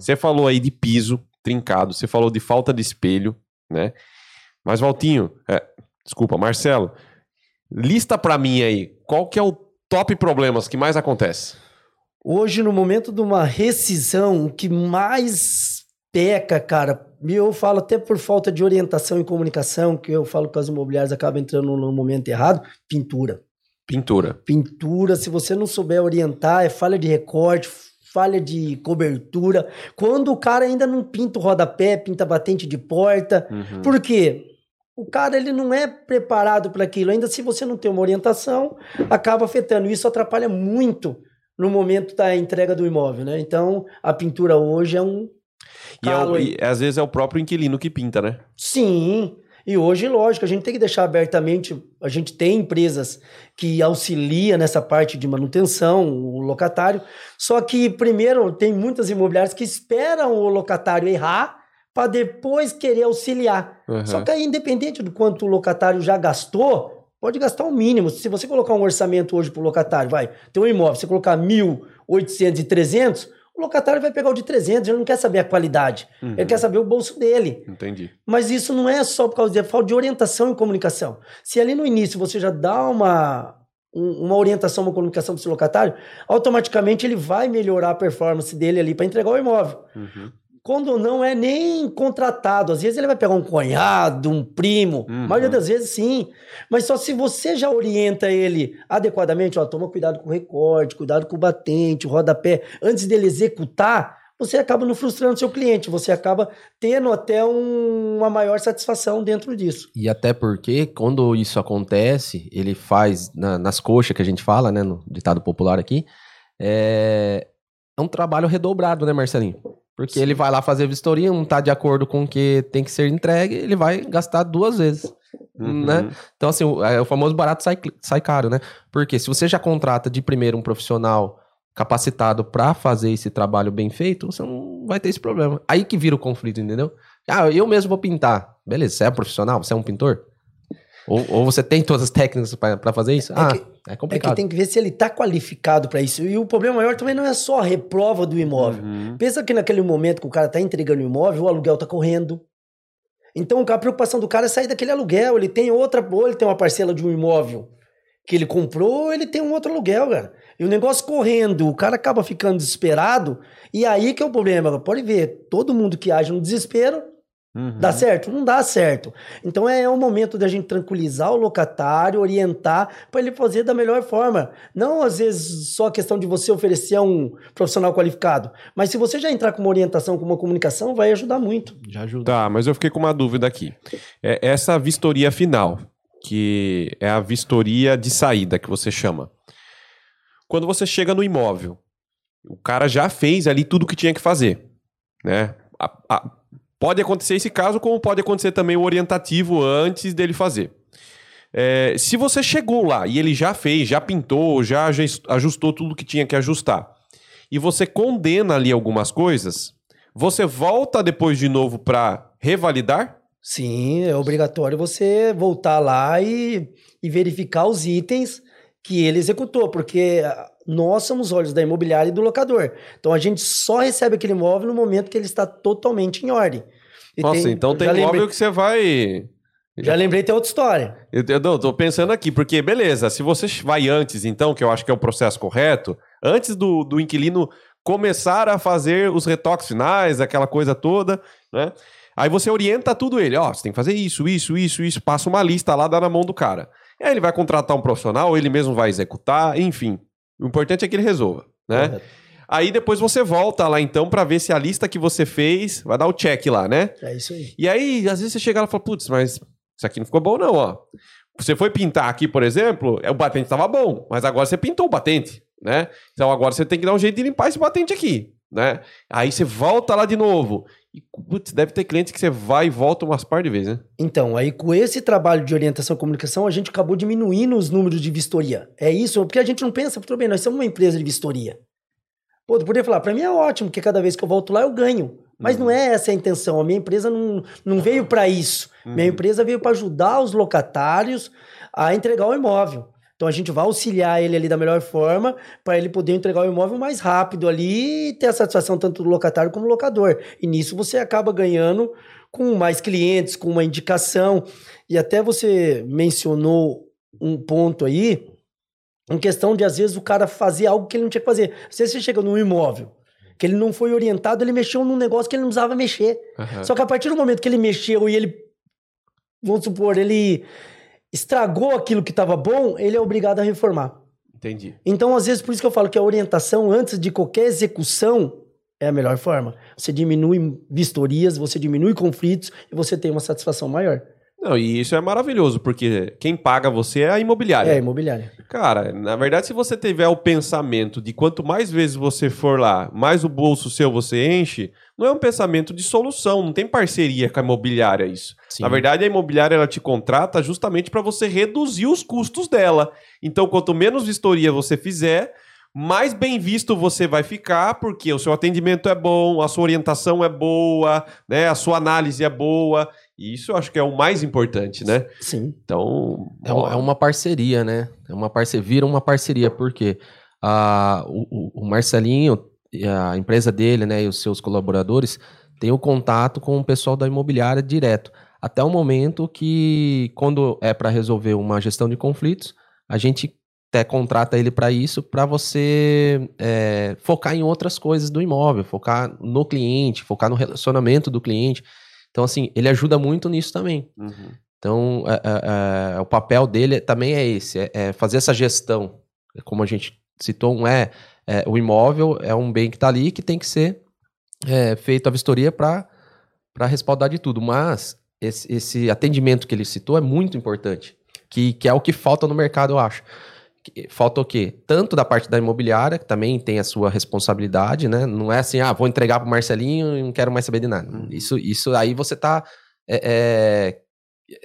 S1: Você falou aí de piso trincado, você falou de falta de espelho, né? Mas, Valtinho, é, desculpa, Marcelo, lista pra mim aí, qual que é o top problemas que mais acontece?
S3: Hoje, no momento de uma rescisão, o que mais peca, cara, e eu falo até por falta de orientação e comunicação, que eu falo que as imobiliárias acabam entrando no momento errado, pintura.
S1: Pintura.
S3: Pintura, se você não souber orientar, é falha de recorte, falha de cobertura. Quando o cara ainda não pinta o rodapé, pinta batente de porta.
S1: Uhum.
S3: Por quê? O cara ele não é preparado para aquilo. Ainda se você não tem uma orientação, acaba afetando. Isso atrapalha muito no momento da entrega do imóvel, né? Então, a pintura hoje é um
S1: E, é o- e às vezes é o próprio inquilino que pinta, né?
S3: Sim. E hoje, lógico, a gente tem que deixar abertamente. A gente tem empresas que auxilia nessa parte de manutenção, o locatário. Só que, primeiro, tem muitas imobiliárias que esperam o locatário errar para depois querer auxiliar.
S1: Uhum.
S3: Só que aí, independente do quanto o locatário já gastou, pode gastar o mínimo. Se você colocar um orçamento hoje para o locatário, vai, tem um imóvel, você colocar 1.800 e 300, o locatário vai pegar o de 300, ele não quer saber a qualidade,
S1: Uhum.
S3: ele quer saber o bolso dele.
S1: Entendi.
S3: Mas isso não é só por causa de falta de orientação e comunicação. Se ali no início você já dá uma, um- uma orientação, uma comunicação para seu locatário, automaticamente ele vai melhorar a performance dele ali para entregar o imóvel.
S1: Uhum.
S3: Quando não é nem contratado, às vezes ele vai pegar um cunhado, um primo,
S1: Uhum.
S3: a maioria das vezes sim. Mas só se você já orienta ele adequadamente, ó, toma cuidado com o recorte, cuidado com o batente, o rodapé, antes dele executar, você acaba não frustrando seu cliente, você acaba tendo até um, uma maior satisfação dentro disso.
S2: E até porque, quando isso acontece, ele faz na, nas coxas que a gente fala, né, no ditado popular aqui, é, é um trabalho redobrado, né, Marcelinho? Porque Sim. ele vai lá fazer vistoria, não está de acordo com o que tem que ser entregue, ele vai gastar duas vezes. Uhum. Né? Então, assim, o, é, o famoso barato sai, sai caro, né? Porque se você já contrata de primeiro um profissional capacitado para fazer esse trabalho bem feito, você não vai ter esse problema. Aí que vira o conflito, entendeu? Ah, eu mesmo vou pintar. Beleza, você é um profissional? Você é um pintor? Ou, ou você tem todas as técnicas para fazer isso? É ah, que, é complicado.
S3: É que tem que ver se ele está qualificado para isso. E o problema maior também não é só a reprova do imóvel. Uhum. Pensa que naquele momento que o cara está entregando o imóvel, o aluguel está correndo. Então a preocupação do cara é sair daquele aluguel. Ele tem outra, ou ele tem uma parcela de um imóvel que ele comprou, ou ele tem um outro aluguel, cara. E o negócio correndo, o cara acaba ficando desesperado, e aí que é o problema. Pode ver, todo mundo que age no desespero, uhum. dá certo? Não dá certo. Então é o momento da gente tranquilizar o locatário, orientar para ele fazer da melhor forma. Não às vezes só a questão de você oferecer a um profissional qualificado, mas se você já entrar com uma orientação, com uma comunicação, vai ajudar muito.
S1: Já ajuda. Tá, mas eu fiquei com uma dúvida aqui. É, essa vistoria final, que é a vistoria de saída que você chama quando você chega no imóvel, o cara já fez ali tudo o que tinha que fazer, né? A, a, pode acontecer esse caso, como pode acontecer também o orientativo antes dele fazer. É, se você chegou lá e ele já fez, já pintou, já ajustou tudo que tinha que ajustar, e você condena ali algumas coisas, você volta depois de novo para revalidar?
S3: Sim, é obrigatório você voltar lá e, e verificar os itens que ele executou, porque nós somos olhos da imobiliária e do locador. Então a gente só recebe aquele imóvel no momento que ele está totalmente em ordem.
S1: E Nossa, tem, então tem imóvel lembrei, que você vai.
S3: Já lembrei, tem outra história.
S1: Eu, eu, eu tô pensando aqui, porque beleza, se você vai antes, então, que eu acho que é o processo correto, antes do, do inquilino começar a fazer os retoques finais, aquela coisa toda, né? Aí você orienta tudo ele, ó, oh, você tem que fazer isso, isso, isso, isso, passa uma lista lá, dá na mão do cara. E aí ele vai contratar um profissional, ele mesmo vai executar, enfim. O importante é que ele resolva, né? Aí depois você volta lá então para ver se a lista que você fez vai dar o check lá, né?
S3: É isso aí.
S1: E aí, às vezes você chega lá e fala, putz, mas isso aqui não ficou bom não, ó. Você foi pintar aqui, por exemplo, é, o batente estava bom, mas agora você pintou o batente, né? Então agora você tem que dar um jeito de limpar esse batente aqui, né? Aí você volta lá de novo. E, putz, deve ter clientes que você vai e volta umas par de vezes, né?
S3: Então, aí com esse trabalho de orientação e comunicação, a gente acabou diminuindo os números de vistoria. É isso, porque a gente não pensa, tudo bem, nós somos uma empresa de vistoria. Pô, tu poderia falar, para mim é ótimo, porque cada vez que eu volto lá eu ganho. Mas uhum. não é essa a intenção. A minha empresa não, não veio para isso. Uhum. Minha empresa veio para ajudar os locatários a entregar o imóvel. Então a gente vai auxiliar ele ali da melhor forma para ele poder entregar o imóvel mais rápido ali e ter a satisfação tanto do locatário como do locador. E nisso você acaba ganhando com mais clientes, com uma indicação. E até você mencionou um ponto aí, em questão de às vezes o cara fazer algo que ele não tinha que fazer. Se você chega num imóvel que ele não foi orientado, ele mexeu num negócio que ele não precisava mexer. Uhum. Só que a partir do momento que ele mexeu e ele, vamos supor, ele estragou aquilo que estava bom, ele é obrigado a reformar.
S1: Entendi.
S3: Então, às vezes, por isso que eu falo que a orientação antes de qualquer execução é a melhor forma. Você diminui vistorias, você diminui conflitos e você tem uma satisfação maior.
S1: Não, e isso é maravilhoso, porque quem paga você é a imobiliária.
S3: É a imobiliária.
S1: Cara, na verdade, se você tiver o pensamento de quanto mais vezes você for lá, mais o bolso seu você enche, não é um pensamento de solução, não tem parceria com a imobiliária isso. Sim. Na verdade, a imobiliária ela te contrata justamente para você reduzir os custos dela. Então, quanto menos vistoria você fizer, mais bem visto você vai ficar, porque o seu atendimento é bom, a sua orientação é boa, né? A sua análise é boa. E isso eu acho que é o mais importante, né?
S3: Sim.
S1: Então.
S2: É, é uma parceria, né? É uma parceria, vira uma parceria, porque a, o, o Marcelinho, a empresa dele, né, e os seus colaboradores têm o contato com o pessoal da imobiliária direto. Até o momento que, quando é para resolver uma gestão de conflitos, a gente até contrata ele para isso, para você é, focar em outras coisas do imóvel, focar no cliente, focar no relacionamento do cliente. Então, assim, ele ajuda muito nisso também. Uhum. Então, é, é, é, o papel dele também é esse, é, é, fazer essa gestão. Como a gente citou, um é, é, o imóvel é um bem que está ali que tem que ser é, feito a vistoria para respaldar de tudo. Mas esse, esse atendimento que ele citou é muito importante, que, que é o que falta no mercado, eu acho. Falta o quê? Tanto da parte da imobiliária, que também tem a sua responsabilidade, né? Não é assim, ah, vou entregar para o Marcelinho e não quero mais saber de nada. Uhum. Isso, isso aí você está é, é,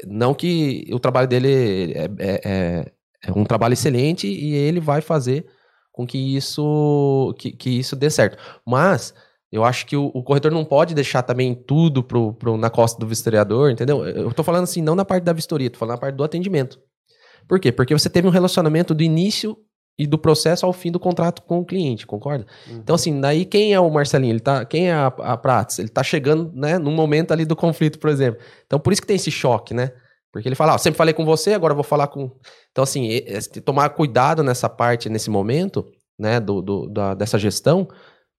S2: não que o trabalho dele é, é, é, é, um trabalho excelente e ele vai fazer com que isso, que, que isso dê certo. Mas eu acho que o, o, corretor não pode deixar também tudo pro, pro, na costa do vistoriador, entendeu? Eu tô falando assim, não na parte da vistoria, tô falando na parte do atendimento. Por quê? Porque você teve um relacionamento do início e do processo ao fim do contrato com o cliente, concorda? Uhum. Então, assim, daí quem é o Marcelinho? Ele tá, quem é a, a Prats? Ele tá chegando, né, num momento ali do conflito, por exemplo. Então, por isso que tem esse choque, né? Porque ele fala, ó, sempre falei com você, agora vou falar com... Então, assim, tomar cuidado nessa parte, nesse momento, né, do, do da, dessa gestão,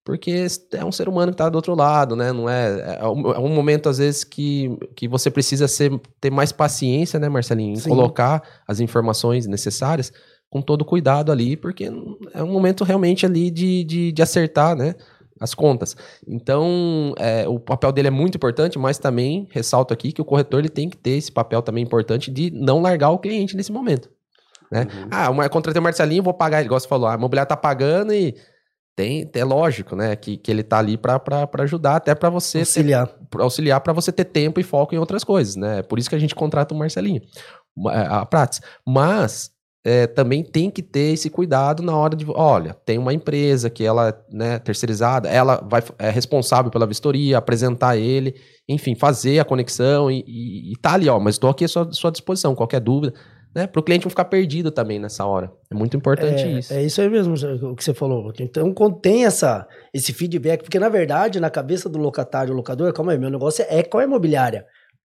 S2: porque é um ser humano que está do outro lado, né? Não é, é um, é um momento às vezes que, que você precisa ser, ter mais paciência, né, Marcelinho, em Sim. colocar as informações necessárias com todo cuidado ali, porque é um momento realmente ali de, de, de acertar, né? As contas. Então, é, o papel dele é muito importante, mas também ressalto aqui que o corretor ele tem que ter esse papel também importante de não largar o cliente nesse momento. Né? Uhum. Ah, uma, contratei o Marcelinho, vou pagar ele, igual você falou, a imobiliária tá pagando e tem, é lógico, né, que, que ele tá ali para ajudar, até para você
S3: auxiliar,
S2: ter, auxiliar para você ter tempo e foco em outras coisas, né? É por isso que a gente contrata o Marcelinho, a, a Prates. Mas é, também tem que ter esse cuidado na hora de, olha, tem uma empresa que ela, né, terceirizada, ela vai é responsável pela vistoria, apresentar ele, enfim, fazer a conexão e, e, e tá ali, ó, mas estou aqui à sua, à sua disposição, qualquer dúvida né? Para o cliente não ficar perdido também nessa hora. É muito importante
S3: é,
S2: isso.
S3: É isso aí mesmo o que você falou. Então, tem essa, esse feedback, porque na verdade, na cabeça do locatário, locador, calma aí, meu negócio é com a imobiliária.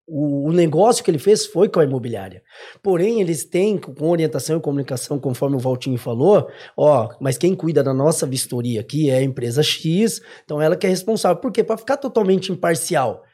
S3: O, o, negócio que ele fez foi com a imobiliária. Porém, eles têm, com orientação e comunicação, conforme o Valtinho falou, ó, mas quem cuida da nossa vistoria aqui é a empresa X, então ela que é responsável. Por quê? Para ficar totalmente imparcial.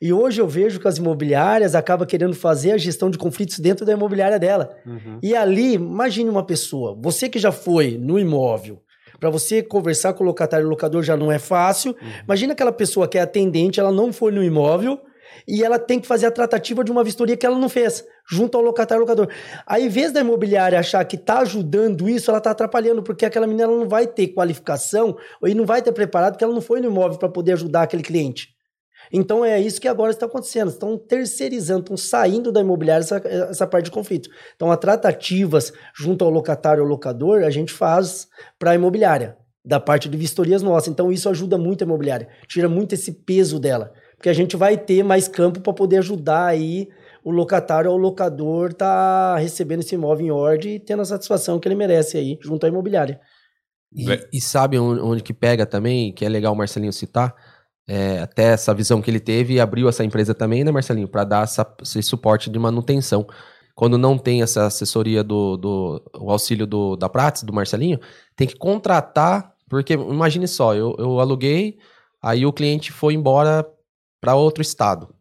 S3: E hoje eu vejo que as imobiliárias acabam querendo fazer a gestão de conflitos dentro da imobiliária dela. Uhum. E ali, imagine uma pessoa, você que já foi no imóvel, para você conversar com o locatário e o locador já não é fácil. Uhum. Imagina aquela pessoa que é atendente, ela não foi no imóvel e ela tem que fazer a tratativa de uma vistoria que ela não fez, junto ao locatário e locador. Aí, em vez da imobiliária achar que está ajudando isso, ela está atrapalhando, porque aquela menina não vai ter qualificação ou não vai ter preparado, porque ela não foi no imóvel para poder ajudar aquele cliente. Então é isso que agora está acontecendo. Estão terceirizando, estão saindo da imobiliária essa, essa parte de conflito. Então, a tratativas junto ao locatário ou locador, a gente faz para a imobiliária, da parte de vistorias nossas. Então, isso ajuda muito a imobiliária, tira muito esse peso dela. Porque a gente vai ter mais campo para poder ajudar aí o locatário ou o locador tá recebendo esse imóvel em ordem e tendo a satisfação que ele merece aí, junto à imobiliária.
S2: E, e sabe onde, onde que pega também, que é legal o Marcelinho citar? É, até essa visão que ele teve e abriu essa empresa também, né, Marcelinho, para dar essa, esse suporte de manutenção. Quando não tem essa assessoria do, do o auxílio do, da Prates, do Marcelinho, tem que contratar, porque imagine só, eu, eu aluguei, aí o cliente foi embora para outro estado.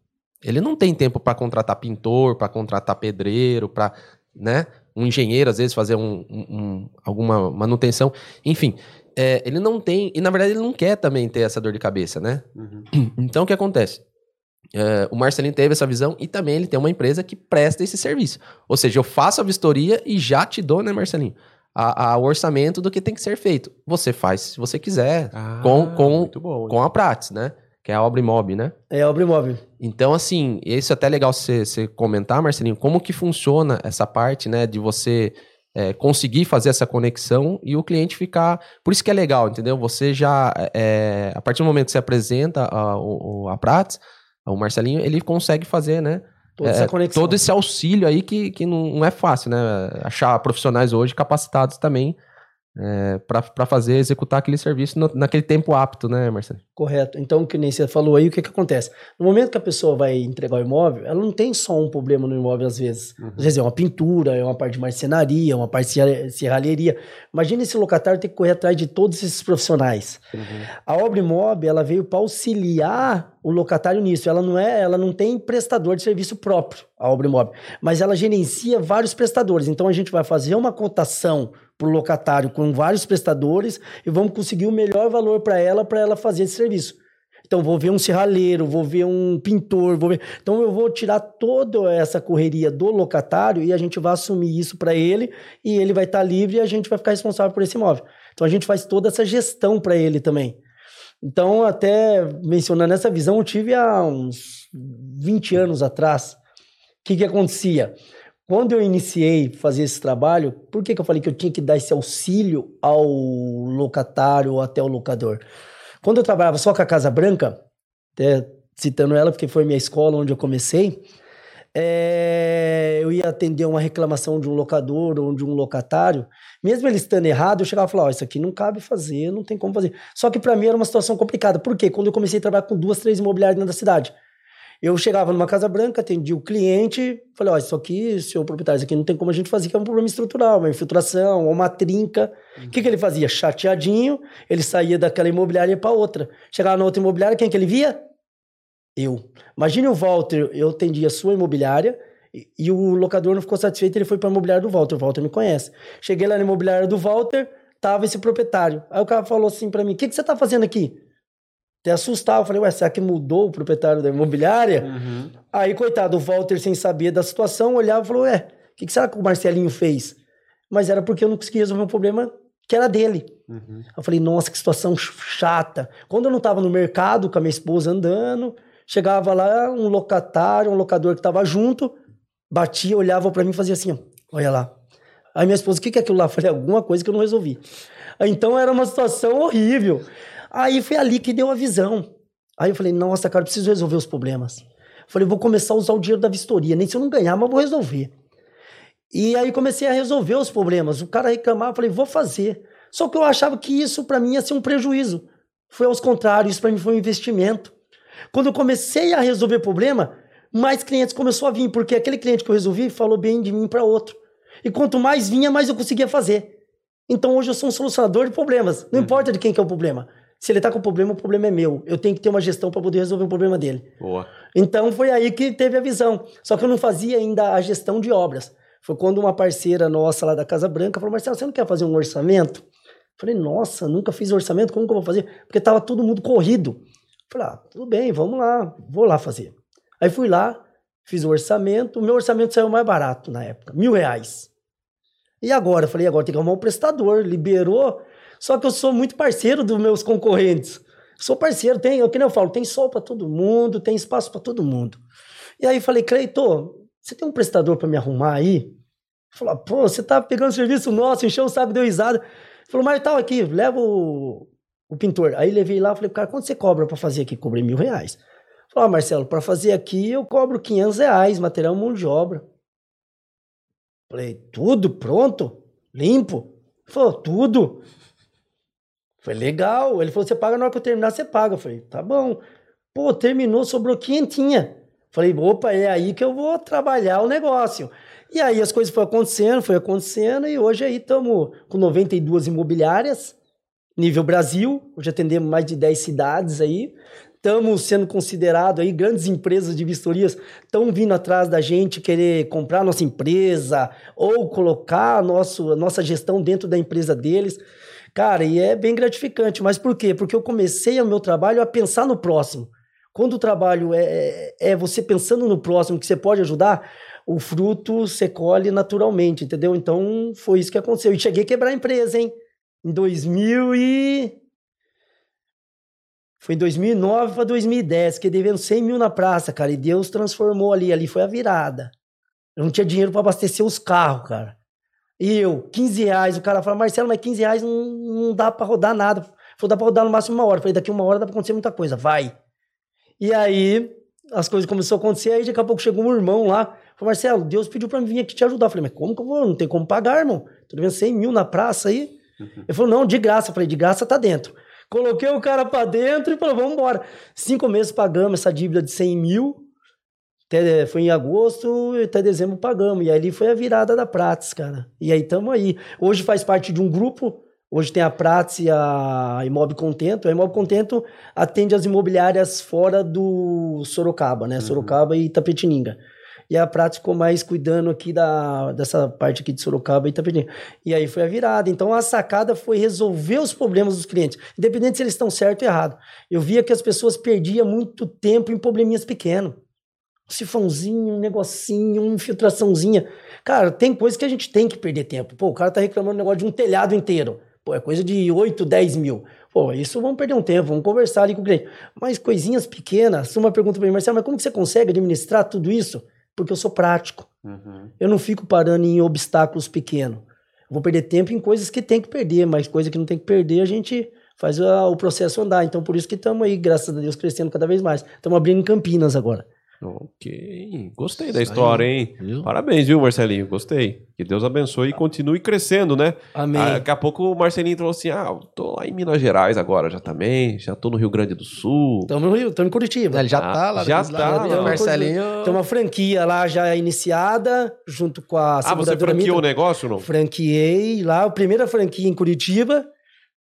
S2: Ele não tem tempo para contratar pintor, para contratar pedreiro, para, né, um engenheiro às vezes fazer um, um, um, alguma manutenção, enfim é, ele não tem, e na verdade ele não quer também ter essa dor de cabeça, né? Uhum. Então o que acontece? É, o Marcelinho teve essa visão e também ele tem uma empresa que presta esse serviço. Ou seja, eu faço a vistoria e já te dou, né, Marcelinho? A, a, o orçamento do que tem que ser feito. Você faz se você quiser, ah, com, com, bom, com a Prates, né? Que é a obra imóvel, né?
S3: É a obra imóvel.
S2: Então, assim, isso é até legal você comentar, Marcelinho, como que funciona essa parte, né, de você é, conseguir fazer essa conexão e o cliente ficar. Por isso que é legal, entendeu? Você já, é, a partir do momento que você apresenta a, a, a Prats, o Marcelinho, ele consegue fazer, né? É, todo esse auxílio aí que, que não, não é fácil, né? Achar profissionais hoje capacitados também é, para fazer, executar aquele serviço no, naquele tempo apto, né, Marcelo?
S3: Correto. Então, que nem você falou aí, o que, que acontece? No momento que a pessoa vai entregar o imóvel, ela não tem só um problema no imóvel, às vezes. Uhum. Às vezes é uma pintura, é uma parte de marcenaria, uma parte de serralheria. Imagina esse locatário ter que correr atrás de todos esses profissionais. Uhum. A obra imóvel, ela veio para auxiliar o locatário nisso. Ela não é, ela não tem prestador de serviço próprio, a obra imóvel, mas ela gerencia vários prestadores. Então a gente vai fazer uma cotação para o locatário com vários prestadores e vamos conseguir o melhor valor para ela, para ela fazer esse serviço. Então, vou ver um serralheiro, vou ver um pintor, vou ver. Então, eu vou tirar toda essa correria do locatário e a gente vai assumir isso para ele e ele vai estar tá livre e a gente vai ficar responsável por esse imóvel. Então, a gente faz toda essa gestão para ele também. Então, até mencionando essa visão, eu tive há uns 20 anos atrás. O que, que acontecia? Quando eu iniciei fazer esse trabalho, por que, que eu falei que eu tinha que dar esse auxílio ao locatário ou até ao locador? Quando eu trabalhava só com a Casa Branca, até citando ela porque foi minha escola onde eu comecei, é, eu ia atender uma reclamação de um locador ou de um locatário, mesmo ele estando errado, eu chegava e falava, oh, isso aqui não cabe fazer, não tem como fazer. Só que para mim era uma situação complicada. Por quê? Quando eu comecei a trabalhar com duas, três imobiliárias da cidade. Eu chegava numa Casa Branca, atendia o cliente, falei, ó, isso aqui, senhor proprietário, isso aqui não tem como a gente fazer, que é um problema estrutural, uma infiltração, uma trinca. O uhum. que, que ele fazia? Chateadinho, ele saía daquela imobiliária para outra. Chegava na outra imobiliária, quem que ele via? Eu. Imagine o Walter, eu atendia a sua imobiliária, e, o locador não ficou satisfeito, ele foi para a imobiliária do Walter. O Walter me conhece. Cheguei lá na imobiliária do Walter, tava esse proprietário. Aí o cara falou assim para mim: O que, que você tá fazendo aqui? Até assustava. Eu falei, ué, será que mudou o proprietário da imobiliária? Uhum. Aí, coitado, o Walter, sem saber da situação, olhava e falou, ué, o que, que, será que o Marcelinho fez? Mas era porque eu não conseguia resolver um problema que era dele. Uhum. Eu falei, nossa, que situação chata. Quando eu não estava no mercado com a minha esposa andando, chegava lá um locatário, um locador que estava junto, batia, olhava para mim e fazia assim, ó, olha lá. Aí minha esposa, o que, que é aquilo lá? Eu falei, alguma coisa que eu não resolvi. Então era uma situação horrível. Aí foi ali que deu a visão. Aí eu falei, nossa, cara, preciso resolver os problemas. falei, vou começar a usar o dinheiro da vistoria. Nem se eu não ganhar, mas vou resolver. E aí comecei a resolver os problemas. O cara reclamava, falei, vou fazer. Só que eu achava que isso para mim ia ser um prejuízo. Foi aos contrários, isso para mim foi um investimento. Quando eu comecei a resolver problema, mais clientes começou a vir, porque aquele cliente que eu resolvi falou bem de mim para outro. E quanto mais vinha, mais eu conseguia fazer. Então hoje eu sou um solucionador de problemas. Não uhum. importa de quem que é o problema. Se ele tá com problema, o problema é meu. Eu tenho que ter uma gestão para poder resolver o problema dele. Boa. Então foi aí que teve a visão. Só que eu não fazia ainda a gestão de obras. Foi quando uma parceira nossa lá da Casa Branca falou: Marcelo, você não quer fazer um orçamento? Falei, nossa, nunca fiz orçamento, como que eu vou fazer? Porque tava todo mundo corrido. Falei, ah, tudo bem, vamos lá, vou lá fazer. Aí fui lá, fiz o orçamento, o meu orçamento saiu mais barato na época, mil reais. E agora? Falei, agora tem que arrumar um prestador. Liberou, só que eu sou muito parceiro dos meus concorrentes. Sou parceiro, tem, que nem eu falo, tem sol para todo mundo, tem espaço para todo mundo. E aí falei, Cleiton, você tem um prestador para me arrumar aí? Falou, pô, você tá pegando serviço nosso, encheu o saco, deu risada. Falou, mas tal aqui, leva o, o pintor. Aí levei lá, falei, cara, quanto você cobra para fazer aqui? Cobrei mil reais. Falou, ah, Marcelo, para fazer aqui eu cobro 500 reais, material mão de obra. Falei, tudo pronto? Limpo? Falou, tudo. Foi legal. Ele falou: você paga na hora que eu terminar, você paga. Eu falei: tá bom. Pô, terminou, sobrou quentinha. Falei: opa, é aí que eu vou trabalhar o negócio. E aí as coisas foram acontecendo, foi acontecendo, e hoje aí estamos com 92 imobiliárias, nível Brasil. Hoje atendemos mais de 10 cidades aí. Estamos sendo considerados aí, grandes empresas de vistorias estão vindo atrás da gente querer comprar nossa empresa ou colocar nosso, nossa gestão dentro da empresa deles. Cara, e é bem gratificante. Mas por quê? Porque eu comecei o meu trabalho a pensar no próximo. Quando o trabalho é, é, é você pensando no próximo, que você pode ajudar, o fruto você colhe naturalmente, entendeu? Então foi isso que aconteceu. E cheguei a quebrar a empresa, hein? Em 2000 e... Foi em 2009 para 2010, que devendo 100 mil na praça, cara. E Deus transformou ali. Ali foi a virada. Eu não tinha dinheiro para abastecer os carros, cara. E eu, 15 reais, o cara fala, Marcelo, mas 15 reais não, não dá pra rodar nada. Falou, dá pra rodar no máximo uma hora. Falei, daqui uma hora dá pra acontecer muita coisa, vai. E aí, as coisas começaram a acontecer, aí daqui a pouco chegou um irmão lá, falou, Marcelo, Deus pediu pra mim vir aqui te ajudar. Eu falei, mas como que eu vou? Não tem como pagar, irmão. Tô devendo 100 mil na praça aí. Uhum. Ele falou, não, de graça. Eu falei, de graça tá dentro. Coloquei o cara pra dentro e falou, vamos embora. Cinco meses pagamos essa dívida de 100 mil. Até, foi em agosto e até dezembro pagamos. E ali foi a virada da Prates, cara. E aí estamos aí. Hoje faz parte de um grupo. Hoje tem a Prates e a Imob Contento. A Imob Contento atende as imobiliárias fora do Sorocaba, né? Uhum. Sorocaba e Tapetininga. E a Pratos ficou mais cuidando aqui da, dessa parte aqui de Sorocaba e Itapetininga. E aí foi a virada. Então a sacada foi resolver os problemas dos clientes, independente se eles estão certo ou errado. Eu via que as pessoas perdiam muito tempo em probleminhas pequenos. Um sifãozinho, um negocinho, uma infiltraçãozinha. Cara, tem coisa que a gente tem que perder tempo. Pô, o cara tá reclamando um negócio de um telhado inteiro. Pô, é coisa de 8, 10 mil. Pô, isso vamos perder um tempo, vamos conversar ali com o cliente. Mas coisinhas pequenas, uma pergunta para mim, Marcelo, mas como que você consegue administrar tudo isso? Porque eu sou prático. Uhum. Eu não fico parando em obstáculos pequenos. Vou perder tempo em coisas que tem que perder, mas coisa que não tem que perder, a gente faz o processo andar. Então, por isso que estamos aí, graças a Deus, crescendo cada vez mais. Estamos abrindo em Campinas agora.
S1: Ok, gostei Isso da história, aí, hein? Viu? Parabéns, viu, Marcelinho? Gostei. Que Deus abençoe e continue crescendo, né?
S3: Amém.
S1: Ah, daqui a pouco o Marcelinho falou assim: ah, tô lá em Minas Gerais agora já também, já tô no Rio Grande do Sul.
S3: Estamos no Rio, estamos em Curitiba.
S2: Ele já ah, tá lá.
S1: Já tá, lá,
S3: lá. Marcelinho. Tem uma franquia lá já iniciada, junto com a
S1: Ah, você franqueou o negócio, não?
S3: Franqueei lá, a primeira franquia em Curitiba,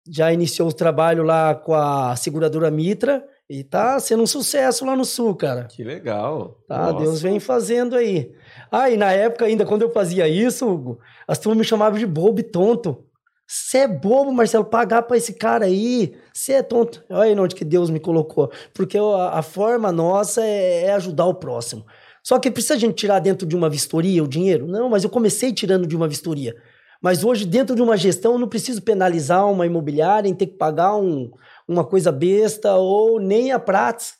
S3: já iniciou o trabalho lá com a seguradora Mitra, e tá sendo um sucesso lá no sul, cara.
S1: Que legal.
S3: Tá, Nossa. Deus vem fazendo aí. Ah, e na época ainda, quando eu fazia isso, Hugo, as turmas me chamavam de bobo e tonto. Você é bobo, Marcelo, pagar pra esse cara aí. Você é tonto. Olha aí onde que Deus me colocou. Porque a, a forma nossa é, é, ajudar o próximo. Só que precisa a gente tirar dentro de uma vistoria o dinheiro? Não, mas eu comecei tirando de uma vistoria. Mas hoje, dentro de uma gestão, eu não preciso penalizar uma imobiliária em ter que pagar um, uma coisa besta ou nem a Prats.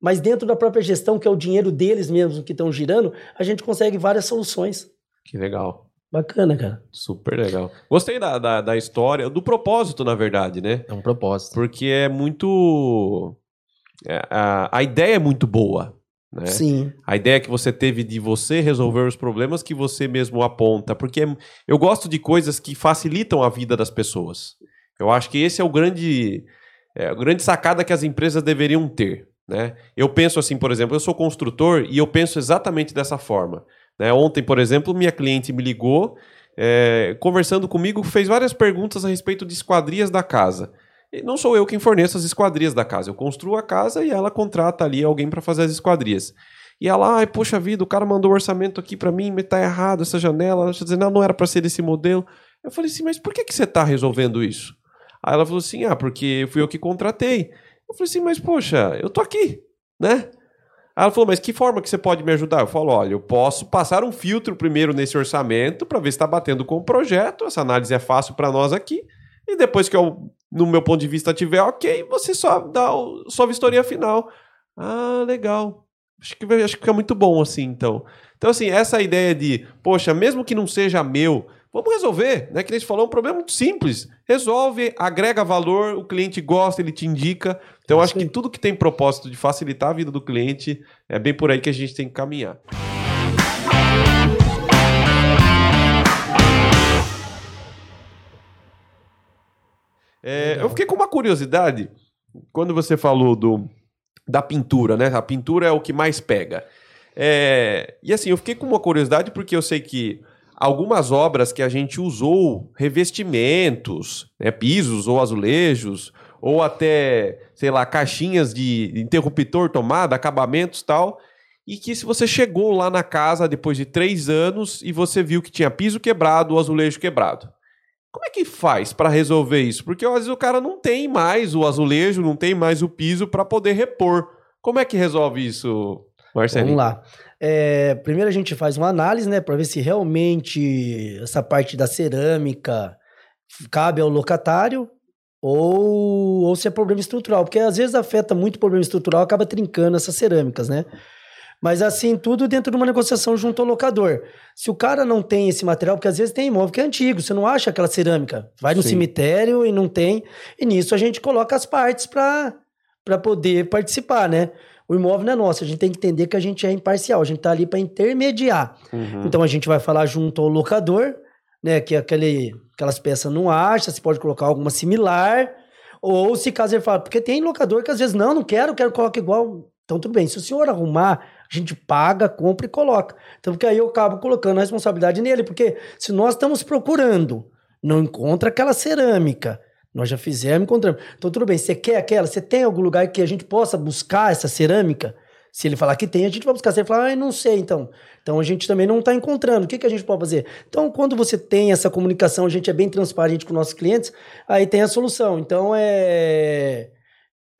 S3: Mas dentro da própria gestão, que é o dinheiro deles mesmos que estão girando, a gente consegue várias soluções.
S1: Que legal.
S3: Bacana, cara.
S1: Super legal. Gostei da, da, da, história, do propósito, na verdade, né?
S2: É um propósito.
S1: Porque é muito. É, a, a ideia é muito boa. Né?
S3: Sim.
S1: A ideia que você teve de você resolver os problemas que você mesmo aponta. Porque eu gosto de coisas que facilitam a vida das pessoas. Eu acho que esse é o grande é, a grande sacada que as empresas deveriam ter. Né? Eu penso assim, por exemplo, eu sou construtor e eu penso exatamente dessa forma. Né? Ontem, por exemplo, minha cliente me ligou, é, conversando comigo, fez várias perguntas a respeito de esquadrias da casa. E não sou eu quem forneço as esquadrias da casa, eu construo a casa e ela contrata ali alguém para fazer as esquadrias. E ela, ai, poxa vida, o cara mandou o orçamento aqui para mim, mas tá errado essa janela. Deixa eu dizer, não, não era para ser desse modelo. Eu falei assim, mas por que, que você está resolvendo isso? Aí ela falou assim: ah, porque fui eu que contratei. Eu falei assim, mas poxa, eu tô aqui, né? Aí ela falou, mas que forma que você pode me ajudar? Eu falo, olha, eu posso passar um filtro primeiro nesse orçamento para ver se está batendo com o projeto. Essa análise é fácil para nós aqui. E depois que eu, no meu ponto de vista, tiver ok, você só dá o, sua vistoria final. Ah, legal. Acho que, acho que fica muito bom assim, então. Então, assim, essa ideia de, poxa, mesmo que não seja meu, Vamos resolver, né? Que a gente falou, é um problema muito simples. Resolve, agrega valor, o cliente gosta, ele te indica. Então, eu acho que tudo que tem propósito de facilitar a vida do cliente é bem por aí que a gente tem que caminhar. É, eu fiquei com uma curiosidade quando você falou do, da pintura, né? A pintura é o que mais pega. É, e assim, eu fiquei com uma curiosidade porque eu sei que algumas obras que a gente usou revestimentos, né, pisos ou azulejos, ou até, sei lá, caixinhas de interruptor, tomada, acabamentos tal, e que se você chegou lá na casa depois de três anos e você viu que tinha piso quebrado ou azulejo quebrado. Como é que faz para resolver isso? Porque às vezes o cara não tem mais o azulejo, não tem mais o piso para poder repor. Como é que resolve isso, Marcelo?
S3: Vamos lá. É, primeiro a gente faz uma análise, né, para ver se realmente essa parte da cerâmica cabe ao locatário ou, ou se é problema estrutural, porque às vezes afeta muito problema estrutural, acaba trincando essas cerâmicas, né? Mas assim, tudo dentro de uma negociação junto ao locador. Se o cara não tem esse material, porque às vezes tem imóvel que é antigo, você não acha aquela cerâmica. Vai no Sim. cemitério e não tem. E nisso a gente coloca as partes para poder participar, né? O imóvel não é nosso. A gente tem que entender que a gente é imparcial. A gente está ali para intermediar. Uhum. Então a gente vai falar junto ao locador, né? Que aquele, aquelas peças não acha, se pode colocar alguma similar. Ou se caso ele fala, porque tem locador que às vezes, não, não quero, quero colocar igual. Então tudo bem. Se o senhor arrumar, a gente paga, compra e coloca. Então, porque aí eu acabo colocando a responsabilidade nele, porque se nós estamos procurando, não encontra aquela cerâmica nós já fizemos, encontramos. Então, tudo bem, você quer aquela? Você tem algum lugar que a gente possa buscar essa cerâmica? Se ele falar que tem, a gente vai buscar. Se ele falar, ah, não sei, então. Então a gente também não está encontrando. O que, que a gente pode fazer? Então, quando você tem essa comunicação, a gente é bem transparente com nossos clientes, aí tem a solução. Então é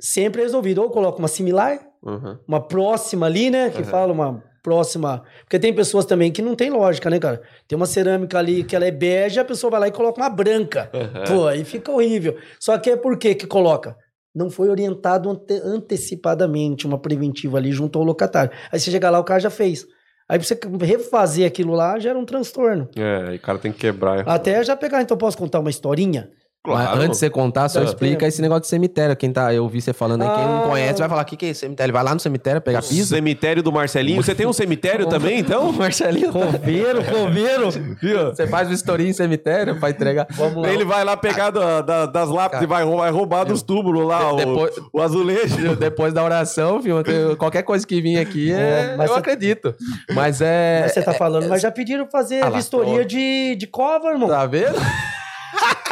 S3: sempre resolvido. Ou coloca uma similar, uhum. uma próxima ali, né? Que uhum. fala uma próxima. Porque tem pessoas também que não tem lógica, né, cara? Tem uma cerâmica ali que ela é bege, a pessoa vai lá e coloca uma branca. Uhum. Pô, aí fica horrível. Só que é por que que coloca? Não foi orientado ante antecipadamente uma preventiva ali junto ao locatário. Aí você chega lá, o cara já fez. Aí pra você refazer aquilo lá gera um transtorno.
S1: É, aí o cara tem que quebrar.
S3: Até já pegar, então posso contar uma historinha?
S2: Claro. Mas antes de você contar, só explica esse negócio de cemitério. Quem tá, eu vi você falando aí, quem não ah. conhece vai falar: o que, que é esse cemitério? Vai lá no cemitério pegar piso.
S1: Cemitério do Marcelinho. Você tem um cemitério também, então?
S3: Marcelinho. Coveiro, coveiro.
S2: Viu? Você faz vistoria em cemitério pra entregar.
S1: Vamos lá. Ele vai lá pegar da, da, das lápides e vai, vai roubar dos túmulos lá, o, depois, o azulejo.
S2: Depois da oração, viu? Qualquer coisa que vir aqui, é, é eu você... acredito. Mas é.
S3: Mas você tá falando, é, mas já pediram fazer ah, vistoria de, de cova, irmão.
S2: Tá vendo?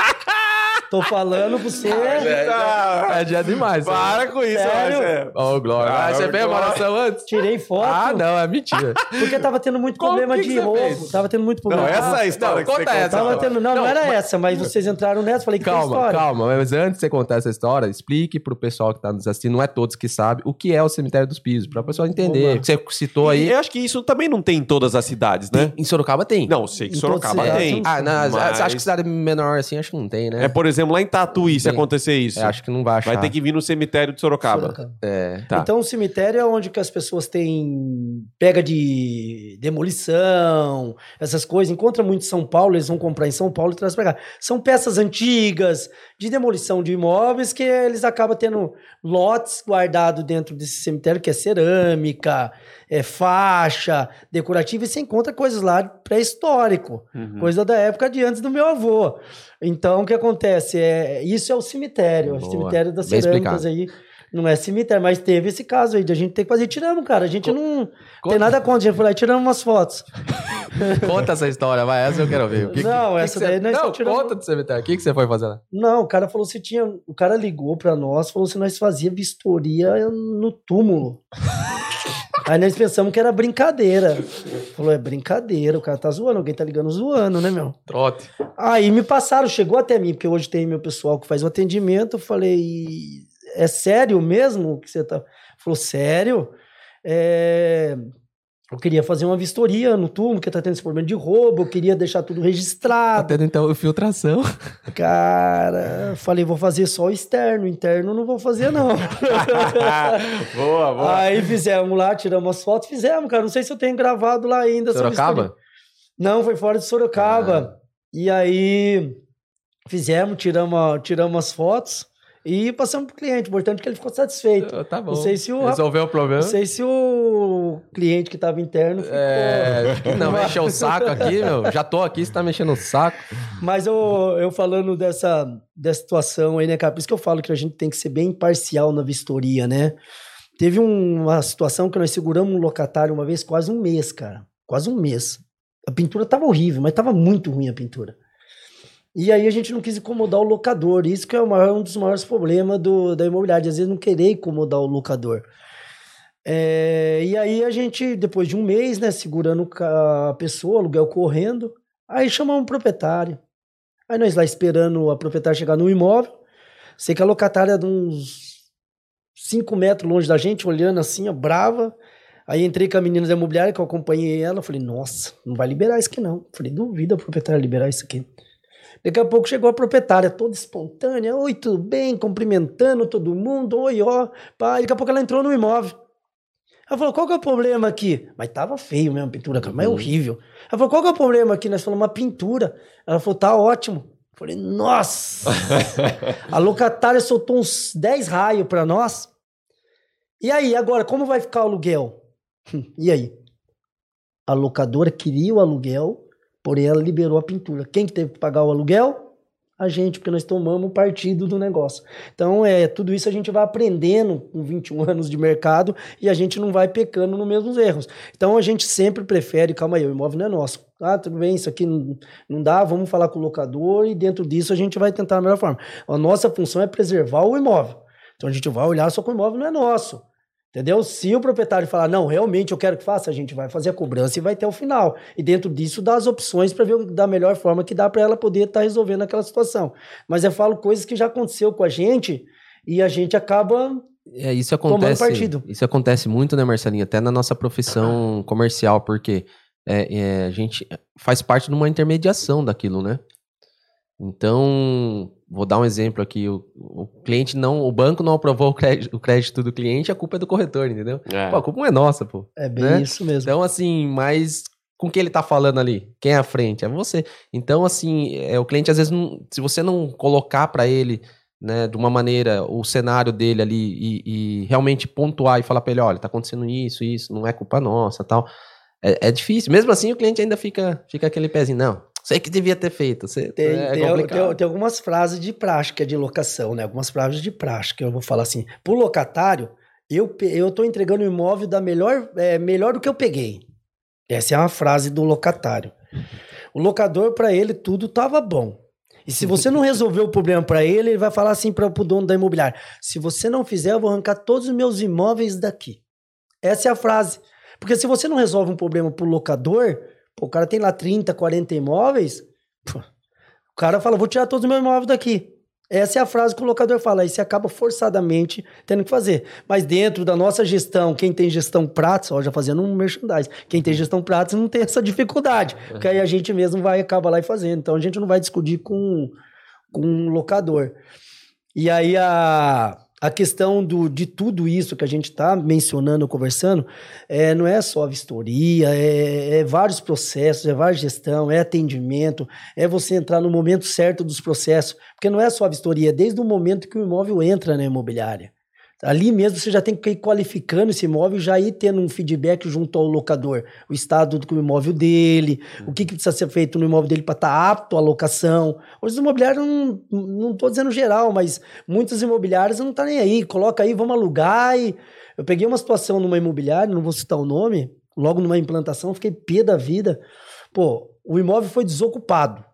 S3: Tô falando pra você.
S2: Ah, é, dia demais.
S1: Para com isso,
S2: Sério? Ô, oh, Glória. Ah, você fez a oração antes?
S3: Tirei foto.
S2: Ah, não, é mentira.
S3: Porque tava tendo muito Como problema de roubo. Fez? Tava tendo muito problema.
S1: Não, essa é a história não, que conta você essa.
S3: Tava tendo, não, não, não, era mas... essa, mas vocês entraram nessa. Falei que
S2: calma, calma. Mas antes de você contar essa história, explique pro pessoal que tá nos assistindo, não é todos que sabem, o que é o cemitério dos pisos, pra pessoal entender. Você citou aí.
S1: eu acho que isso também não tem em todas as cidades, né?
S2: Tem, em Sorocaba tem.
S1: Não, sei que em Sorocaba tem.
S2: Ah, mas... acho que cidade menor assim, acho que não tem, né?
S1: É, por exemplo, lá em Tatuí, se acontecer isso. É,
S2: acho que não vai achar.
S1: Vai ter que vir no cemitério de Sorocaba. Sorocaba.
S3: É. Tá. Então o cemitério é onde que as pessoas têm pega de demolição, essas coisas. Encontra muito em São Paulo, eles vão comprar em São Paulo e trazem pra cá. São peças antigas de demolição de imóveis que eles acabam tendo lotes guardados dentro desse cemitério, que é cerâmica, é faixa, decorativa, e você encontra coisas lá pré-histórico, uhum. coisa da época de antes do meu avô. Então, o que acontece? É, isso é o cemitério, Boa. o cemitério das Bem cerâmicas explicado. aí. Não é cemitério, mas teve esse caso aí de a gente ter que fazer. Tiramos, cara. A gente Co não Conta. tem nada contra. A gente foi lá e tiramos umas fotos.
S2: Conta essa história, vai. Essa eu quero ver.
S3: Que, não, que, essa que daí
S2: você... nós Não, tiramos... conta do cemitério. O que, que você foi fazer lá?
S3: Não, o cara falou se tinha. O cara ligou pra nós, falou se nós fazia vistoria no túmulo. Aí nós pensamos que era brincadeira. Falou, é brincadeira, o cara tá zoando, alguém tá ligando zoando, né, meu?
S2: Trote.
S3: Aí me passaram, chegou até mim, porque hoje tem meu pessoal que faz o atendimento, eu falei, é sério mesmo que você tá... Falou, sério? É... Eu queria fazer uma vistoria no túmulo, que tá tendo esse problema de roubo, eu queria deixar tudo registrado.
S2: Tá tendo então infiltração.
S3: Cara, falei, vou fazer só o externo, interno não vou fazer não.
S1: boa, boa.
S3: Aí fizemos lá, tiramos as fotos, fizemos, cara. Não sei se eu tenho gravado lá ainda.
S2: Sorocaba?
S3: Não, foi fora de Sorocaba. Ah. E aí fizemos, tiramos, tiramos as fotos. E passamos pro cliente. Importante que ele ficou satisfeito.
S2: Ah, tá bom.
S3: Não sei se o.
S2: Resolveu o problema.
S3: Não sei se o cliente que estava interno ficou.
S2: É, não, mexeu o saco aqui, meu. Já tô aqui, você tá mexendo o saco.
S3: Mas eu, eu falando dessa, dessa situação aí, né, cara? Por isso que eu falo que a gente tem que ser bem imparcial na vistoria, né? Teve uma situação que nós seguramos um locatário uma vez, quase um mês, cara. Quase um mês. A pintura tava horrível, mas tava muito ruim a pintura. E aí a gente não quis incomodar o locador. Isso que é um dos maiores problemas do, da imobiliária, às vezes não querer incomodar o locador. É, e aí a gente, depois de um mês, né, segurando a pessoa, aluguel correndo, aí chamamos um proprietário. Aí nós lá esperando a proprietária chegar no imóvel. Sei que a locatária de uns 5 metros longe da gente, olhando assim, ó, brava. Aí entrei com a menina da imobiliária, que eu acompanhei ela. Falei, nossa, não vai liberar isso aqui não. Falei, duvida a proprietária liberar isso aqui. Daqui a pouco chegou a proprietária, toda espontânea. Oi, tudo bem? Cumprimentando todo mundo. Oi, ó. Pá. Daqui a pouco ela entrou no imóvel. Ela falou, qual que é o problema aqui? Mas tava feio mesmo a pintura, cara, mas é uhum. horrível. Ela falou, qual que é o problema aqui? Nós falamos, uma pintura. Ela falou, tá ótimo. Eu falei, nossa! a locatária soltou uns 10 raios para nós. E aí, agora, como vai ficar o aluguel? e aí? A locadora queria o aluguel, Porém, ela liberou a pintura. Quem que teve que pagar o aluguel? A gente, porque nós tomamos partido do negócio. Então, é tudo isso a gente vai aprendendo com 21 anos de mercado e a gente não vai pecando nos mesmos erros. Então, a gente sempre prefere, calma aí, o imóvel não é nosso. Ah, tudo bem, isso aqui não, não dá, vamos falar com o locador e dentro disso a gente vai tentar a melhor forma. A nossa função é preservar o imóvel. Então, a gente vai olhar só que o imóvel não é nosso. Entendeu? Se o proprietário falar, não, realmente eu quero que faça, a gente vai fazer a cobrança e vai ter o final. E dentro disso dá as opções para ver da melhor forma que dá para ela poder estar tá resolvendo aquela situação. Mas eu falo coisas que já aconteceu com a gente e a gente acaba
S2: é, isso acontece, Isso acontece muito, né, Marcelinho? Até na nossa profissão comercial, porque é, é, a gente faz parte de uma intermediação daquilo, né? Então, vou dar um exemplo aqui. O, o, cliente não, o banco não aprovou o crédito, o crédito, do cliente, a culpa é do corretor, entendeu? É. Pô, a culpa não é nossa, pô.
S3: É bem né? isso mesmo.
S2: Então, assim, mas com quem ele tá falando ali? Quem é a frente? É você. Então, assim, é, o cliente às vezes, não, se você não colocar para ele, né, de uma maneira, o cenário dele ali e, e realmente pontuar e falar para ele, olha, tá acontecendo isso, isso, não é culpa nossa, tal. É, é difícil. Mesmo assim, o cliente ainda fica, fica aquele pezinho, não, Sei que devia ter feito. Você,
S3: tem, é tem, tem, tem, algumas frases de prática de locação, né? Algumas frases de prática. Eu vou falar assim: pro locatário, eu, eu tô entregando o imóvel da melhor, é, melhor do que eu peguei. Essa é uma frase do locatário. O locador, para ele, tudo tava bom. E se você não resolver o problema para ele, ele vai falar assim para o dono da imobiliária: se você não fizer, eu vou arrancar todos os meus imóveis daqui. Essa é a frase. Porque se você não resolve um problema pro locador, Pô, o cara tem lá 30, 40 imóveis. Pô, o cara fala, vou tirar todos os meus imóveis daqui. Essa é a frase que o locador fala. Aí você acaba forçadamente tendo que fazer. Mas dentro da nossa gestão, quem tem gestão prática, ó, já fazendo um merchandise, quem tem gestão prática não tem essa dificuldade. Porque aí a gente mesmo vai acabar lá e fazendo. Então a gente não vai discutir com, com um locador. E aí a a questão do, de tudo isso que a gente está mencionando, conversando, é, não é só a vistoria, é, é, vários processos, é várias gestão, é atendimento, é você entrar no momento certo dos processos, porque não é só a vistoria, é desde o momento que o imóvel entra na imobiliária. Ali mesmo você já tem que ir qualificando esse imóvel e já ir tendo um feedback junto ao locador. O estado do imóvel dele, uhum. o que, que, precisa ser feito no imóvel dele para estar tá apto à locação. Os imobiliários, não estou dizendo geral, mas muitos imobiliários não estão tá nem aí. Coloca aí, vamos alugar. E... Eu peguei uma situação numa imobiliária, não vou citar o nome, logo numa implantação, fiquei pé da vida. Pô, o imóvel foi desocupado.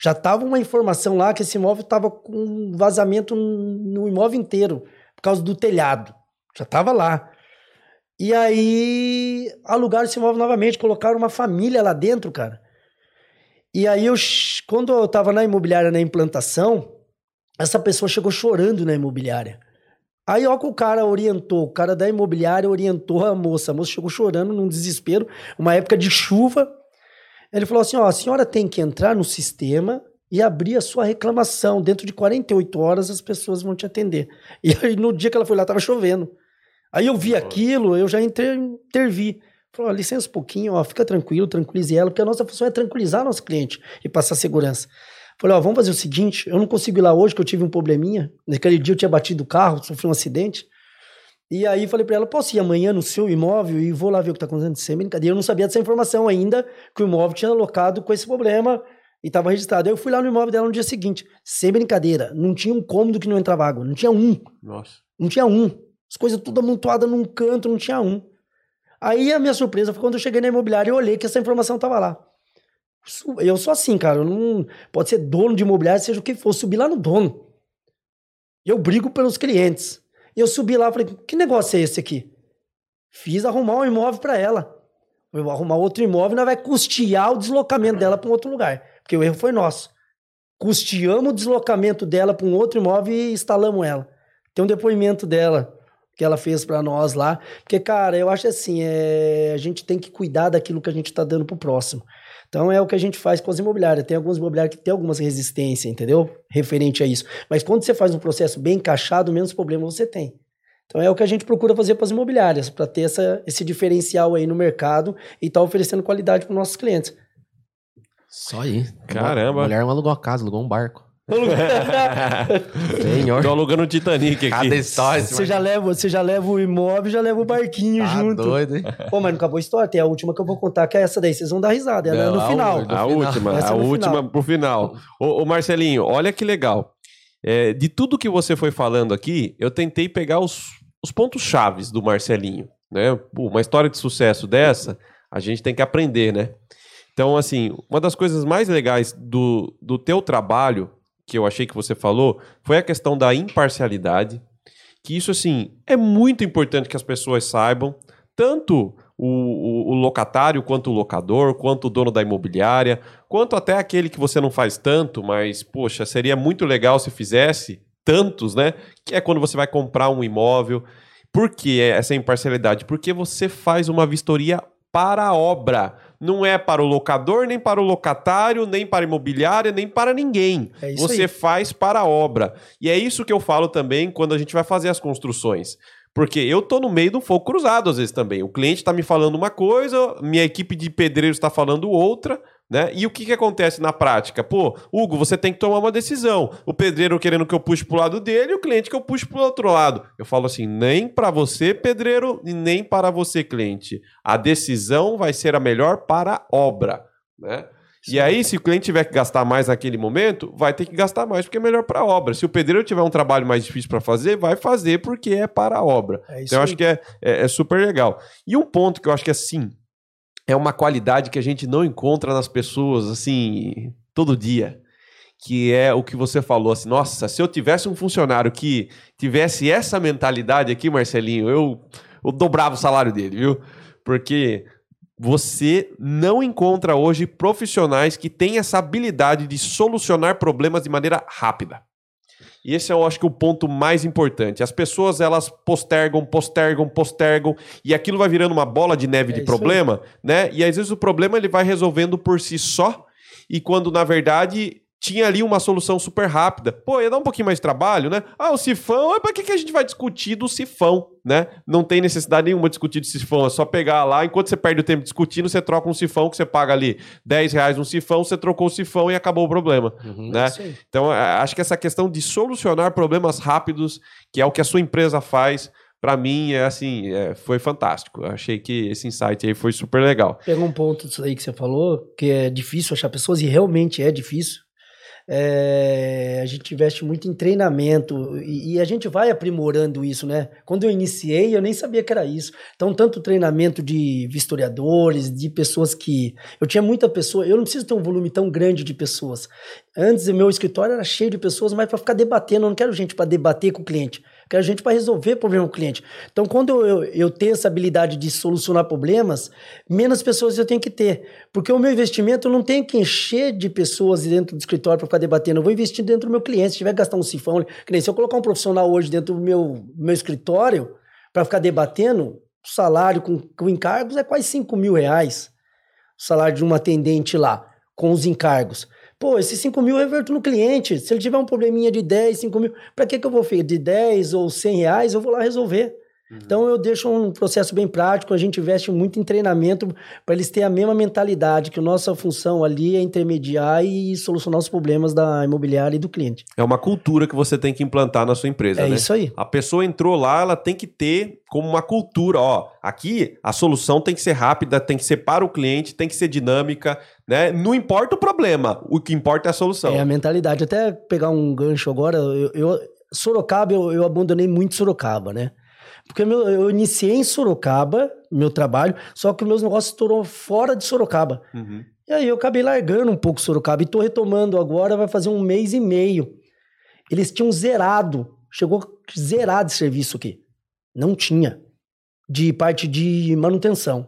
S3: Já estava uma informação lá que esse imóvel estava com vazamento no imóvel inteiro por causa do telhado. Já estava lá. E aí alugaram esse imóvel novamente, colocaram uma família lá dentro, cara. E aí eu, quando eu tava na imobiliária na implantação, essa pessoa chegou chorando na imobiliária. Aí ó que o cara orientou, o cara da imobiliária orientou a moça. A moça chegou chorando num desespero, uma época de chuva. Ele falou assim: ó, a senhora tem que entrar no sistema e abrir a sua reclamação. Dentro de 48 horas as pessoas vão te atender. E aí no dia que ela foi lá, estava chovendo. Aí eu vi aquilo, eu já inter, intervi. Falei, licença um pouquinho, ó, fica tranquilo, tranquilize ela, porque a nossa função é tranquilizar nosso cliente e passar segurança. Falei, ó, vamos fazer o seguinte, eu não consigo ir lá hoje, que eu tive um probleminha. Naquele dia eu tinha batido o carro, sofri um acidente. E aí falei para ela, posso ir amanhã no seu imóvel e vou lá ver o que tá acontecendo? Sem brincadeira, eu não sabia dessa informação ainda, que o imóvel tinha alocado com esse problema e estava registrado. Aí eu fui lá no imóvel dela no dia seguinte, sem brincadeira, não tinha um cômodo que não entrava água, não tinha um.
S1: Nossa.
S3: Não tinha um. As coisas tudo amontoadas num canto, não tinha um. Aí a minha surpresa foi quando eu cheguei na imobiliária e olhei que essa informação estava lá. Eu sou assim, cara, não pode ser dono de imobiliária, seja o que for, subir lá no dono. Eu brigo pelos clientes. E eu subi lá e falei: "Que negócio é esse aqui?" Fiz arrumar um imóvel para ela. vou arrumar outro imóvel e nós vai custear o deslocamento dela para um outro lugar porque o erro foi nosso. Custeamos o deslocamento dela para um outro imóvel e instalamos ela. Tem um depoimento dela que ela fez para nós lá. Porque, cara, eu acho assim, é... a gente tem que cuidar daquilo que a gente está dando pro próximo. Então é o que a gente faz com as imobiliárias. Tem alguns imobiliários que tem algumas resistências, entendeu? Referente a isso. Mas quando você faz um processo bem encaixado, menos problema você tem. Então é o que a gente procura fazer para as imobiliárias, para ter essa, esse diferencial aí no mercado e estar tá oferecendo qualidade para os nossos clientes.
S2: Só aí.
S1: Caramba.
S2: A mulher não alugou a casa, alugou um barco.
S1: Senhor. Tô alugando o Titanic aqui.
S2: Cada história.
S3: Você já, leva, você já leva o imóvel, já leva o barquinho tá junto.
S2: doido, hein?
S3: Pô, mas não acabou a história. Tem a última que eu vou contar, que é essa daí. Vocês vão dar risada. Ela é no final.
S1: A, última, a última final. pro final. Ô, ô, Marcelinho, olha que legal. É, de tudo que você foi falando aqui, eu tentei pegar os, os pontos chaves do Marcelinho. Né? Pô, uma história de sucesso dessa, a gente tem que aprender, né? Então, assim, uma das coisas mais legais do, do teu trabalho, que eu achei que você falou, foi a questão da imparcialidade que isso, assim, é muito importante que as pessoas saibam, tanto o, o, o, locatário, quanto o locador, quanto o dono da imobiliária, quanto até aquele que você não faz tanto, mas, poxa, seria muito legal se fizesse tantos, né? Que é quando você vai comprar um imóvel. Por que essa imparcialidade? Porque você faz uma vistoria para a obra. Não é para o locador, nem para o locatário, nem para a imobiliária, nem para ninguém. É você aí. faz para a obra. E é isso que eu falo também quando a gente vai fazer as construções. Porque eu tô no meio do fogo cruzado às vezes também. O cliente está me falando uma coisa, minha equipe de pedreiros está falando outra. Né? E o que, que acontece na prática? Pô, Hugo, você tem que tomar uma decisão. O pedreiro querendo que eu puxe pro lado dele e o cliente que eu puxe pro outro lado. Eu falo assim, nem para você, pedreiro, e nem para você, cliente. A decisão vai ser a melhor para a obra, né? E aí, se o cliente tiver que gastar mais naquele momento, vai ter que gastar mais porque é melhor para a obra. Se o pedreiro tiver um trabalho mais difícil para fazer, vai fazer porque é para a obra. É então, eu acho que é, é, é super legal. E um ponto que eu acho que, assim, é uma qualidade que a gente não encontra nas pessoas, assim, todo dia. Que é o que você falou, assim, nossa, se eu tivesse um funcionário que tivesse essa mentalidade aqui, Marcelinho, eu, eu dobrava o salário dele, viu? Porque você não encontra hoje profissionais que têm essa habilidade de solucionar problemas de maneira rápida. E esse é, eu acho que, o ponto mais importante. As pessoas, elas postergam, postergam, postergam, e aquilo vai virando uma bola de neve é de problema, aí. né? E às vezes o problema ele vai resolvendo por si só, e quando, na verdade, tinha ali uma solução super rápida. Pô, ia dar um pouquinho mais de trabalho, né? Ah, o sifão, é para que, que a gente vai discutir do sifão, né? Não tem necessidade nenhuma de discutir de sifão, é só pegar lá, enquanto você perde o tempo discutindo, você troca um sifão que você paga ali 10 reais um sifão, você trocou o sifão e acabou o problema, uhum, né? Então, acho que essa questão de solucionar problemas rápidos, que é o que a sua empresa faz, para mim, é assim, é, foi fantástico. Eu achei que esse insight aí foi super legal.
S3: Pega um ponto disso aí que você falou, que é difícil achar pessoas, e realmente é difícil. É, a gente investe muito em treinamento e, e, a gente vai aprimorando isso, né? Quando eu iniciei, eu nem sabia que era isso. Então, tanto treinamento de vistoriadores, de pessoas que. Eu tinha muita pessoa, eu não preciso ter um volume tão grande de pessoas. Antes, meu escritório era cheio de pessoas, mas para ficar debatendo, eu não quero gente para debater com o cliente quero gente para resolver problema do cliente. Então, quando eu, eu, eu, tenho essa habilidade de solucionar problemas, menos pessoas eu tenho que ter. Porque o meu investimento não tem que encher de pessoas dentro do escritório para ficar debatendo. Eu vou investir dentro do meu cliente. Se tiver que gastar um sifão, que nem se eu colocar um profissional hoje dentro do meu, meu escritório para ficar debatendo, o salário com, com encargos é quase 5 mil reais. O salário de uma atendente lá, com os encargos. Pô, esses 5 mil eu reverto no cliente. Se ele tiver um probleminha de 10, 5 mil, para que, que eu vou fazer? De 10 ou 100 reais, eu vou lá resolver. Uhum. Então eu deixo um processo bem prático, a gente investe muito em treinamento para eles terem a mesma mentalidade, que nossa função ali é intermediar e solucionar os problemas da imobiliária e do cliente.
S1: É uma cultura que você tem que implantar na sua empresa,
S3: é
S1: né?
S3: isso aí.
S1: A pessoa entrou lá, ela tem que ter como uma cultura, ó, aqui a solução tem que ser rápida, tem que ser para o cliente, tem que ser dinâmica, né? Não importa o problema, o que importa é a solução.
S3: É a mentalidade. Até pegar um gancho agora, eu, eu Sorocaba, eu, eu abandonei muito Sorocaba, né? Porque meu, eu iniciei em Sorocaba, meu trabalho, só que meus negócios estourou fora de Sorocaba. Uhum. E aí eu acabei largando um pouco Sorocaba e tô retomando agora, vai fazer um mês e meio. Eles tinham zerado, chegou zerado de serviço aqui. Não tinha. De parte de manutenção.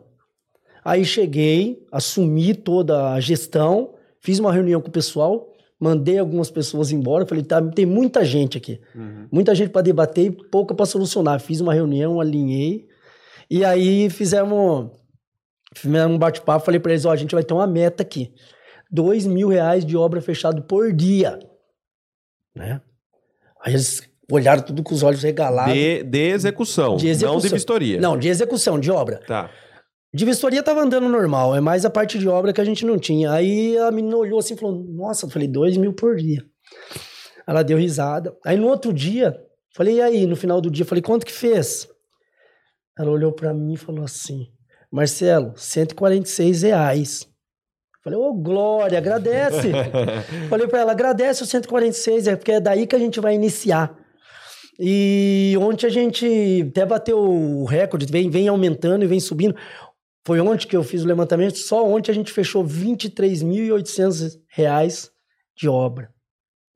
S3: Aí cheguei, assumi toda a gestão, fiz uma reunião com o pessoal, mandei algumas pessoas embora. Falei, tá, tem muita gente aqui. Uhum. Muita gente para debater e pouca para solucionar. Fiz uma reunião, alinhei. E aí fizemos, fizemos um bate-papo. Falei para eles: ó, a gente vai ter uma meta aqui: dois mil reais de obra fechado por dia. Né? Aí eles olharam tudo com os olhos regalados.
S1: De, de, execução, de execução, não de vistoria.
S3: Não, de execução, de obra.
S1: Tá.
S3: De vistoria tava andando normal, é mais a parte de obra que a gente não tinha. Aí a menina olhou assim e falou: Nossa, eu falei, dois mil por dia. Ela deu risada. Aí no outro dia, falei, e aí? No final do dia, falei, quanto que fez? Ela olhou para mim e falou assim: Marcelo, 146 reais. Falei, ô, oh, Glória, agradece. falei para ela, agradece os 146, é porque é daí que a gente vai iniciar. E ontem a gente até bateu o recorde, vem, vem aumentando e vem subindo. Foi ontem que eu fiz o levantamento, só ontem a gente fechou R$ 23.800 de obra.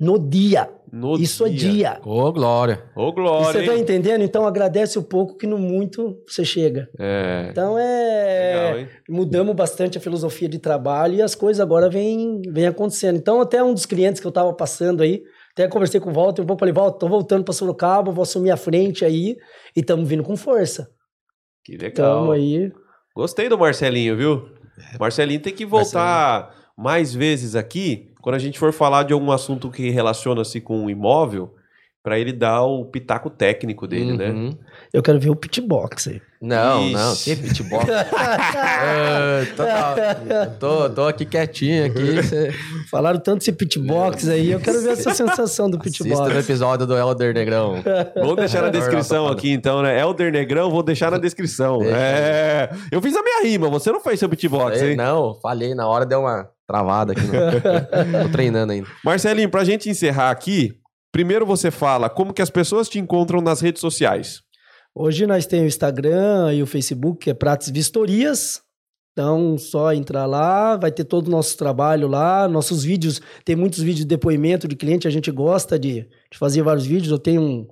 S3: no dia.
S1: No
S3: Isso é dia.
S2: Ô, Glória.
S1: Ô,
S3: E
S1: Glória.
S3: você tá
S1: hein?
S3: entendendo? Então agradece o pouco que no muito você chega.
S1: É.
S3: Então é.
S1: Legal, hein?
S3: mudamos bastante a filosofia de trabalho e as coisas agora vêm vem acontecendo. Então, até um dos clientes que eu estava passando aí, até conversei com o Walter um pouco, falei, Walter, tô voltando para Sorocaba, vou assumir a frente aí e estamos vindo com força.
S1: Que legal.
S3: Estamos aí.
S1: Gostei do Marcelinho, viu? Marcelinho tem que voltar mais vezes aqui, quando a gente for falar de algum assunto que relaciona-se com o imóvel, para ele dar o pitaco técnico dele, né?
S2: Uhum.
S3: Eu quero ver o pitbox aí.
S2: Não,
S1: Ixi.
S2: não, que pitbox. Tô, tô, tô aqui quietinho aqui.
S3: Falaram tanto desse pitbox aí, eu quero ver essa sensação do
S2: assista no
S3: pitbox.
S2: episódio do Elder Negrão.
S1: Vou deixar na descrição aqui, então, né? Elder Negrão, vou deixar na descrição. É. Eu fiz a minha rima, você não fez seu
S2: Falei,
S1: hein?
S2: não, falhei na hora, deu uma travada aqui. no- Tô treinando ainda.
S1: Marcelinho, pra gente encerrar aqui, primeiro você fala como que as pessoas te encontram nas redes sociais.
S3: Hoje nós temos o Instagram e o Facebook, que é Prates Vistorias. Então, só entrar lá, vai ter todo o nosso trabalho lá, nossos vídeos, tem muitos vídeos de depoimento de cliente, a gente gosta de, de fazer vários vídeos. Eu tenho um,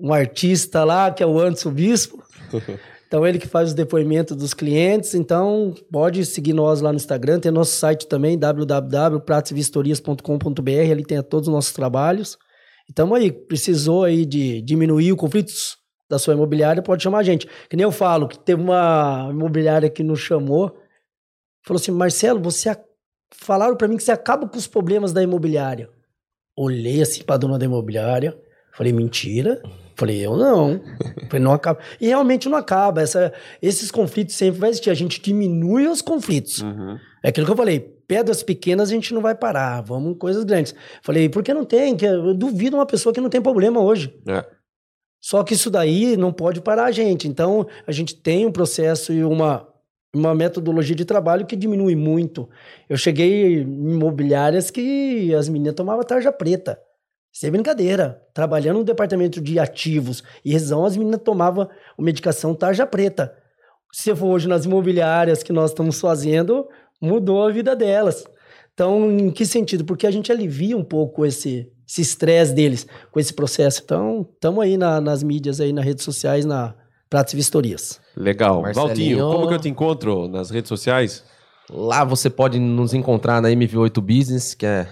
S3: um artista lá, que é o Anderson Bispo. Então, ele que faz os depoimentos dos clientes. Então, pode seguir nós lá no Instagram. Tem nosso site também, www.pratesvistorias.com.br. Ali tem todos os nossos trabalhos. Então, aí, precisou aí de diminuir o conflitos da sua imobiliária, pode chamar a gente. Que nem eu falo, que teve uma imobiliária que nos chamou, falou assim, Marcelo, você falaram para mim que você acaba com os problemas da imobiliária. Olhei assim pra dona da imobiliária, falei, mentira. Falei, eu não. Falei, não acaba. E realmente não acaba. Essa, esses conflitos sempre vai existir. A gente diminui os conflitos.
S1: Uhum.
S3: É aquilo que eu falei, pedras pequenas a gente não vai parar, vamos em coisas grandes. Falei, por que não tem? Eu duvido uma pessoa que não tem problema hoje.
S1: É.
S3: Só que isso daí não pode parar a gente. Então, a gente tem um processo e uma, uma metodologia de trabalho que diminui muito. Eu cheguei em imobiliárias que as meninas tomavam tarja preta. Sem brincadeira. Trabalhando no departamento de ativos e rescisão, as meninas tomavam a medicação tarja preta. Se for hoje nas imobiliárias que nós estamos fazendo, mudou a vida delas. Então, em que sentido? Porque a gente alivia um pouco esse esse estresse deles com esse processo. Então, estamos aí na- nas mídias, aí nas redes sociais, na Pratos e Vistorias.
S1: Legal.
S2: Marcelinho.
S1: Valtinho, como que eu te encontro nas redes sociais?
S2: Lá você pode nos encontrar na MV8 Business, que é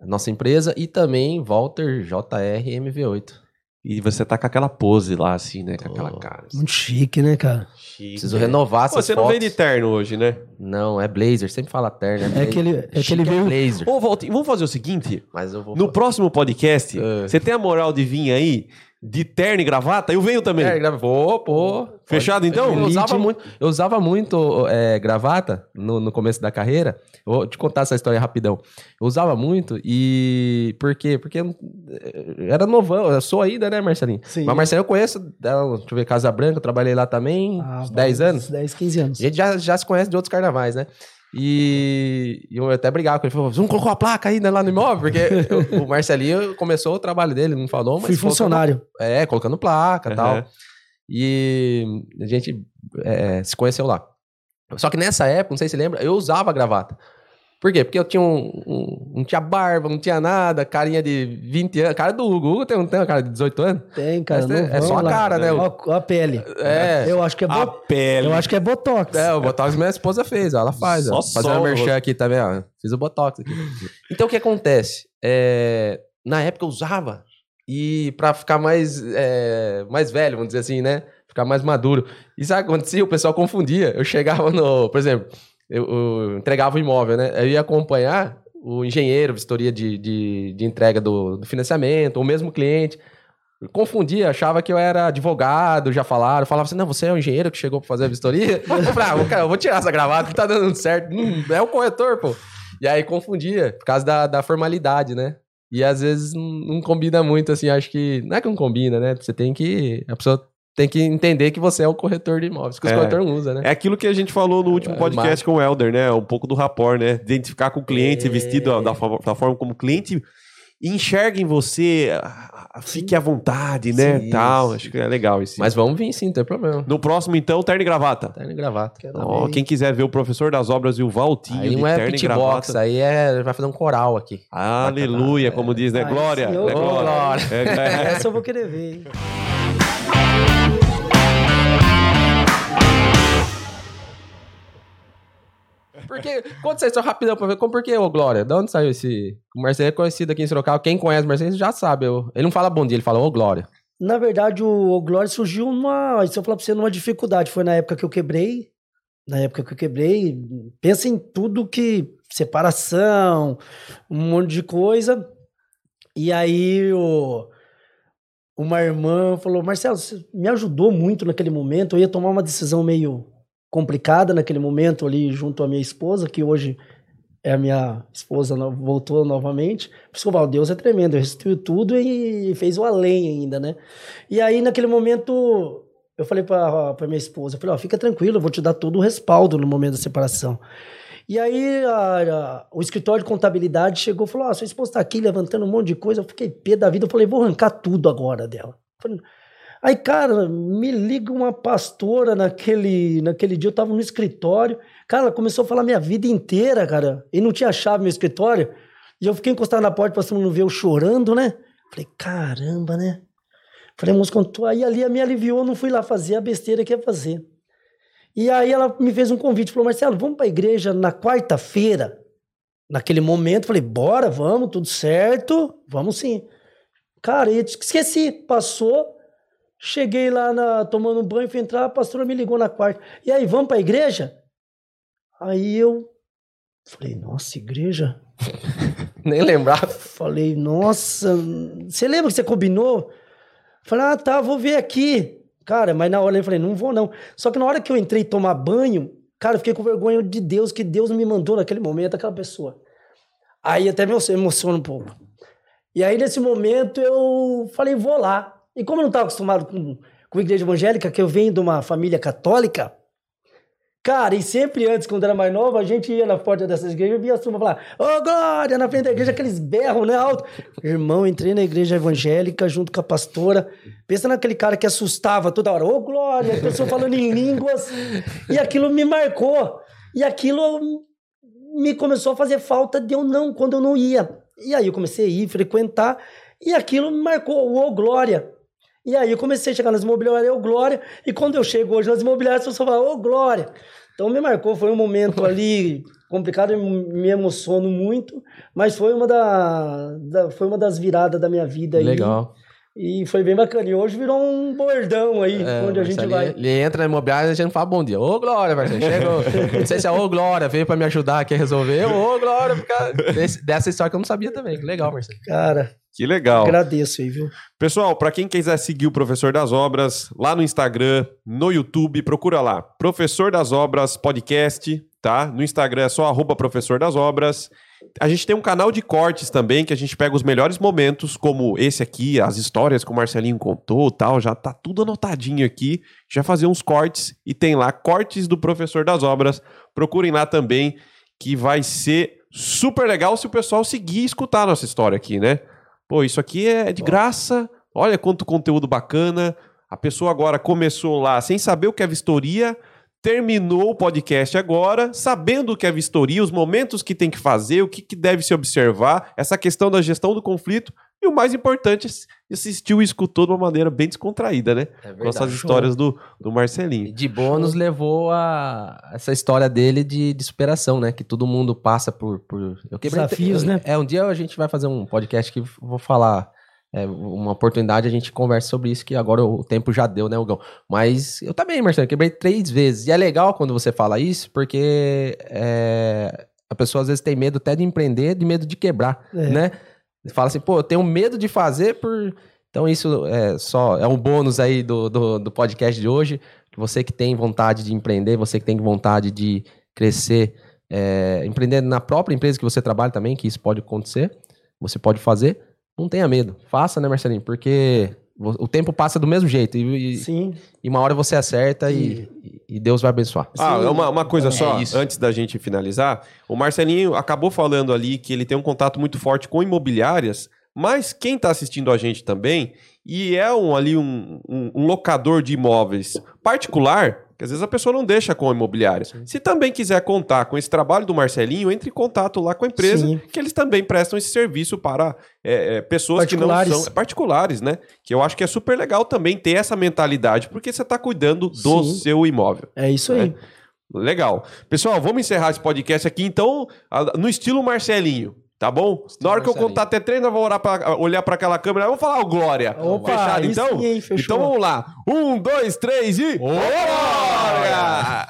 S2: a nossa empresa, e também Walter JR MV8.
S1: E você tá com aquela pose lá, assim, né? Com aquela cara. assim,
S3: Muito chique, né, cara?
S1: chique.
S2: Preciso renovar
S1: Pô,
S2: essas
S1: você não
S2: fotos.
S1: vem de terno hoje, né?
S2: Não, é blazer, sempre fala terno.
S3: É
S2: blazer.
S3: que ele, é que
S2: Chique
S3: ele veio.
S2: blazer.
S1: Ô, Valtinho, vamos fazer o seguinte?
S2: Mas eu vou...
S1: No próximo podcast,
S2: É.
S1: você tem a moral de vir aí de terno e gravata? Eu venho também.
S2: É, grava- Vou, pô.
S1: Fechado, então?
S2: Eu usava muito, eu usava muito é, gravata no, no começo da carreira. Eu Vou te contar essa história rapidão. Eu usava muito e... Por quê? Porque eu eu era novão. Eu sou ainda, né, Marcelinho?
S3: Sim.
S2: Mas Marcelinho eu conheço, dela, deixa eu ver, Casa Branca, eu trabalhei lá também,
S3: Ah,
S2: uns 10 anos.
S3: 10, 15 anos.
S2: A gente já, já se conhece de outros carnavais, né? E eu até brigava com ele. Falou, você não colocou a placa ainda lá no imóvel? Porque eu- o Marcelinho começou o trabalho dele, não falou, mas...
S3: Fui
S2: colocando-
S3: funcionário.
S2: É, colocando placa e
S1: Aham.
S2: tal. E a gente é, se conheceu lá. Só que nessa época, não sei se você lembra, eu usava gravata. Por quê? Porque eu tinha um, um- não tinha barba, não tinha nada, carinha de 20 anos. Cara do Hugo. O Hugo tem, um- tem uma cara de 18 anos.
S3: Tem, cara.
S2: É-
S3: não
S2: é só a
S3: lá.
S2: cara, né?
S3: A pele.
S2: É.
S3: Eu acho que é,
S1: A
S3: bo...
S1: pele.
S3: eu acho que é Botox.
S2: É, o Botox minha esposa fez, ó, ela faz.
S1: Só
S2: Ó. Fazendo
S1: sol,
S2: merchan aqui também, ó. Fiz o Botox aqui. Então o que acontece? É, na época eu usava e pra ficar mais, é, mais velho, vamos dizer assim, né? Ficar mais maduro. E sabe o que acontecia? O pessoal confundia. Eu chegava no, por exemplo, eu, eu entregava o imóvel, né? Eu ia acompanhar o engenheiro, vistoria de, de, de entrega do, do financiamento, ou mesmo cliente. Eu confundia, achava que eu era advogado, já falaram. Falava assim, não, você é o engenheiro que chegou pra fazer a vistoria? Eu falei, ah, cara, eu vou tirar essa gravata que tá dando certo. Hum, é o corretor, pô. E aí confundia, por causa da, da formalidade, né? E às vezes não, não combina muito, assim, acho que... Não é que não combina, né? Você tem que... A pessoa tem que entender que você é o corretor de imóveis, que os
S1: É.
S2: corretores não usam, né?
S1: É aquilo que a gente falou no último
S2: É,
S1: podcast com o Helder, né? Um pouco do rapport, né? Identificar com o cliente, ser
S2: É.
S1: vestido da, da forma como cliente enxerguem você, fique à vontade, né?
S2: Sim,
S1: Tal.
S2: sim.
S1: Acho que é legal isso.
S2: Mas vamos vir sim, não tem problema.
S1: No próximo, então, terno e gravata.
S2: Terno e gravata.
S3: Quero ver.
S1: quem quiser ver o professor das obras e o Valtinho
S2: Aí não é
S1: terno e
S2: pitbox,
S1: gravata.
S2: aí é, vai fazer um coral aqui.
S1: Aleluia, como diz, né?
S3: Ah,
S1: Glória. né? Glória.
S2: Glória.
S1: É, é.
S3: Essa eu vou querer ver, hein?
S2: Porque, conta essa história rapidão pra ver. Como, por que, ô Glória? De onde saiu esse... O Marcelo é conhecido aqui em Sorocaba. Quem conhece o Marcelo já sabe. eu- Ele não fala bom dia, ele fala ô Glória.
S3: Na verdade, o, o Glória surgiu numa. Se eu falar pra você, numa dificuldade. Foi na época que eu quebrei. Na época que eu quebrei. Pensa em tudo que. Separação, um monte de coisa. E aí o, uma irmã falou: Marcelo, você me ajudou muito naquele momento. Eu ia tomar uma decisão meio complicada naquele momento ali junto à minha esposa, que hoje é a minha esposa, voltou novamente. Falo, Deus é tremendo, restituiu tudo e fez o além ainda, né? E aí, naquele momento, eu falei pra minha esposa, eu falei, ó, fica tranquilo, eu vou te dar todo o respaldo no momento da separação. E aí, a- a- o escritório de contabilidade chegou e falou, ó, sua esposa tá aqui levantando um monte de coisa, eu fiquei pé da vida, eu falei, vou arrancar tudo agora dela. Eu falei, Aí, cara, me liga uma pastora naquele, naquele dia, eu tava no escritório. Cara, ela começou a falar minha vida inteira, cara. E não tinha chave no meu escritório. E eu fiquei encostado na porta pra cima não ver eu chorando, né? Falei, caramba, né? Falei, moço, quando tu... aí ali me aliviou, não fui lá fazer a besteira que ia fazer. E aí ela me fez um convite, falou, Marcelo, vamos pra igreja na quarta-feira. Naquele momento, falei, bora, vamos, tudo certo, vamos sim. Cara, e esqueci, passou, cheguei lá na, tomando um banho, fui entrar, a pastora me ligou na quarta. E aí, vamos pra igreja? Aí eu falei, nossa, igreja?
S2: Nem lembrava.
S3: Falei, nossa, você lembra que você combinou? Falei, ah, tá, vou ver aqui. Cara, mas na hora eu falei, não vou não. Só que na hora que eu entrei tomar banho, cara, eu fiquei com vergonha de Deus, que Deus me mandou naquele momento, aquela pessoa. Aí até me emociona um pouco. E aí nesse momento eu falei, vou lá. E como eu não estava acostumado com, com igreja evangélica, que eu venho de uma família católica, Cara, e sempre antes, quando era mais nova, a gente ia na porta dessas igrejas e via a turma falar, ô Glória, na frente da igreja, aqueles berros, né, alto. Irmão, entrei na igreja evangélica junto com a pastora. Pensa naquele cara que assustava toda hora, ô Glória, a pessoa falando em línguas. E aquilo me marcou. E aquilo me começou a fazer falta de eu não, quando eu não ia. E aí eu comecei a ir, frequentar, e aquilo me marcou, ô Glória. E aí eu comecei a chegar nas imobiliárias, ô Glória, e quando eu chego hoje nas imobiliárias, as pessoas falam, ô Glória. Então me marcou, foi um momento ali complicado, eu me emociono muito, mas foi uma, da, da- foi uma das viradas da minha vida aí.
S2: Legal.
S3: E foi bem bacana. E hoje virou um bordão aí,
S2: É,
S3: onde a gente vai.
S2: Ele, entra na imobiliária e a gente não fala bom dia. Ô, Glória, Marcelo, chegou. não sei se é ô, Glória, veio pra me ajudar aqui a resolver. Ô, Glória, por causa desse- dessa história que eu não sabia também. Legal, Marcelo.
S3: Cara,
S1: Que legal.
S3: agradeço aí, viu?
S1: Pessoal, para quem quiser seguir o Professor das Obras, lá no Instagram, no YouTube, procura lá, Professor das Obras Podcast, tá? No Instagram é só arroba Professor das Obras. A gente tem um canal de cortes também, que a gente pega os melhores momentos, como esse aqui, as histórias que o Marcelinho contou tal, já tá tudo anotadinho aqui. Já fazer uns cortes e tem lá cortes do Professor das Obras. Procurem lá também, que vai ser super legal se o pessoal seguir e escutar a nossa história aqui, né? Pô, isso aqui é de graça. Olha quanto conteúdo bacana. A pessoa agora começou lá sem saber o que é vistoria, terminou o podcast agora, sabendo o que é vistoria, os momentos que tem que fazer, o que, que deve se observar, essa questão da gestão do conflito. E o mais importante, assistiu e escutou de uma maneira bem descontraída, né?
S2: É
S1: Com essas histórias do, do Marcelinho.
S2: De bônus levou a essa história dele de, de superação, né? Que todo mundo passa por. por... Eu
S3: Desafios,
S2: eu-
S3: né?
S2: É, um dia a gente vai fazer um podcast que vou falar. é, uma oportunidade a gente conversa sobre isso, que agora o tempo já deu, né, Hugão? Mas eu também, Marcelo, quebrei três vezes. E é legal quando você fala isso, porque é, a pessoa às vezes tem medo até de empreender, de medo de quebrar,
S3: É.
S2: né? Fala assim, pô, eu tenho medo de fazer por. Então, isso é só é um bônus aí do, do, do podcast de hoje. Você que tem vontade de empreender, você que tem vontade de crescer, é, empreender na própria empresa que você trabalha também, que isso pode acontecer, você pode fazer. Não tenha medo. Faça, né, Marcelinho? Porque o tempo passa do mesmo jeito. E,
S3: Sim.
S2: e uma hora você acerta e, e Deus vai abençoar.
S1: Ah,
S3: Sim.
S1: uma, uma coisa
S2: É
S1: só,
S2: isso.
S1: antes da gente finalizar. O Marcelinho acabou falando ali que ele tem um contato muito forte com imobiliárias, Mas quem está assistindo a gente também e é um, ali um, um, um locador de imóveis particular, que às vezes a pessoa não deixa com a imobiliária. Sim. Se também quiser contar com esse trabalho do Marcelinho, entre em contato lá com a empresa, Sim. que eles também prestam esse serviço para é, é, pessoas que não são particulares, né? Que eu acho que é super legal também ter essa mentalidade, porque você está cuidando do Sim. seu imóvel.
S3: É isso né? aí.
S1: Legal. Pessoal, vamos encerrar esse podcast aqui, então, no estilo Marcelinho. Tá bom? Na hora que eu contar até três, nós vamos olhar pra, olhar aquela câmera. Vamos falar o Glória.
S3: Opa, Fechado, então? Sim,
S1: então vamos lá. Um, dois, três e. Glória! Glória!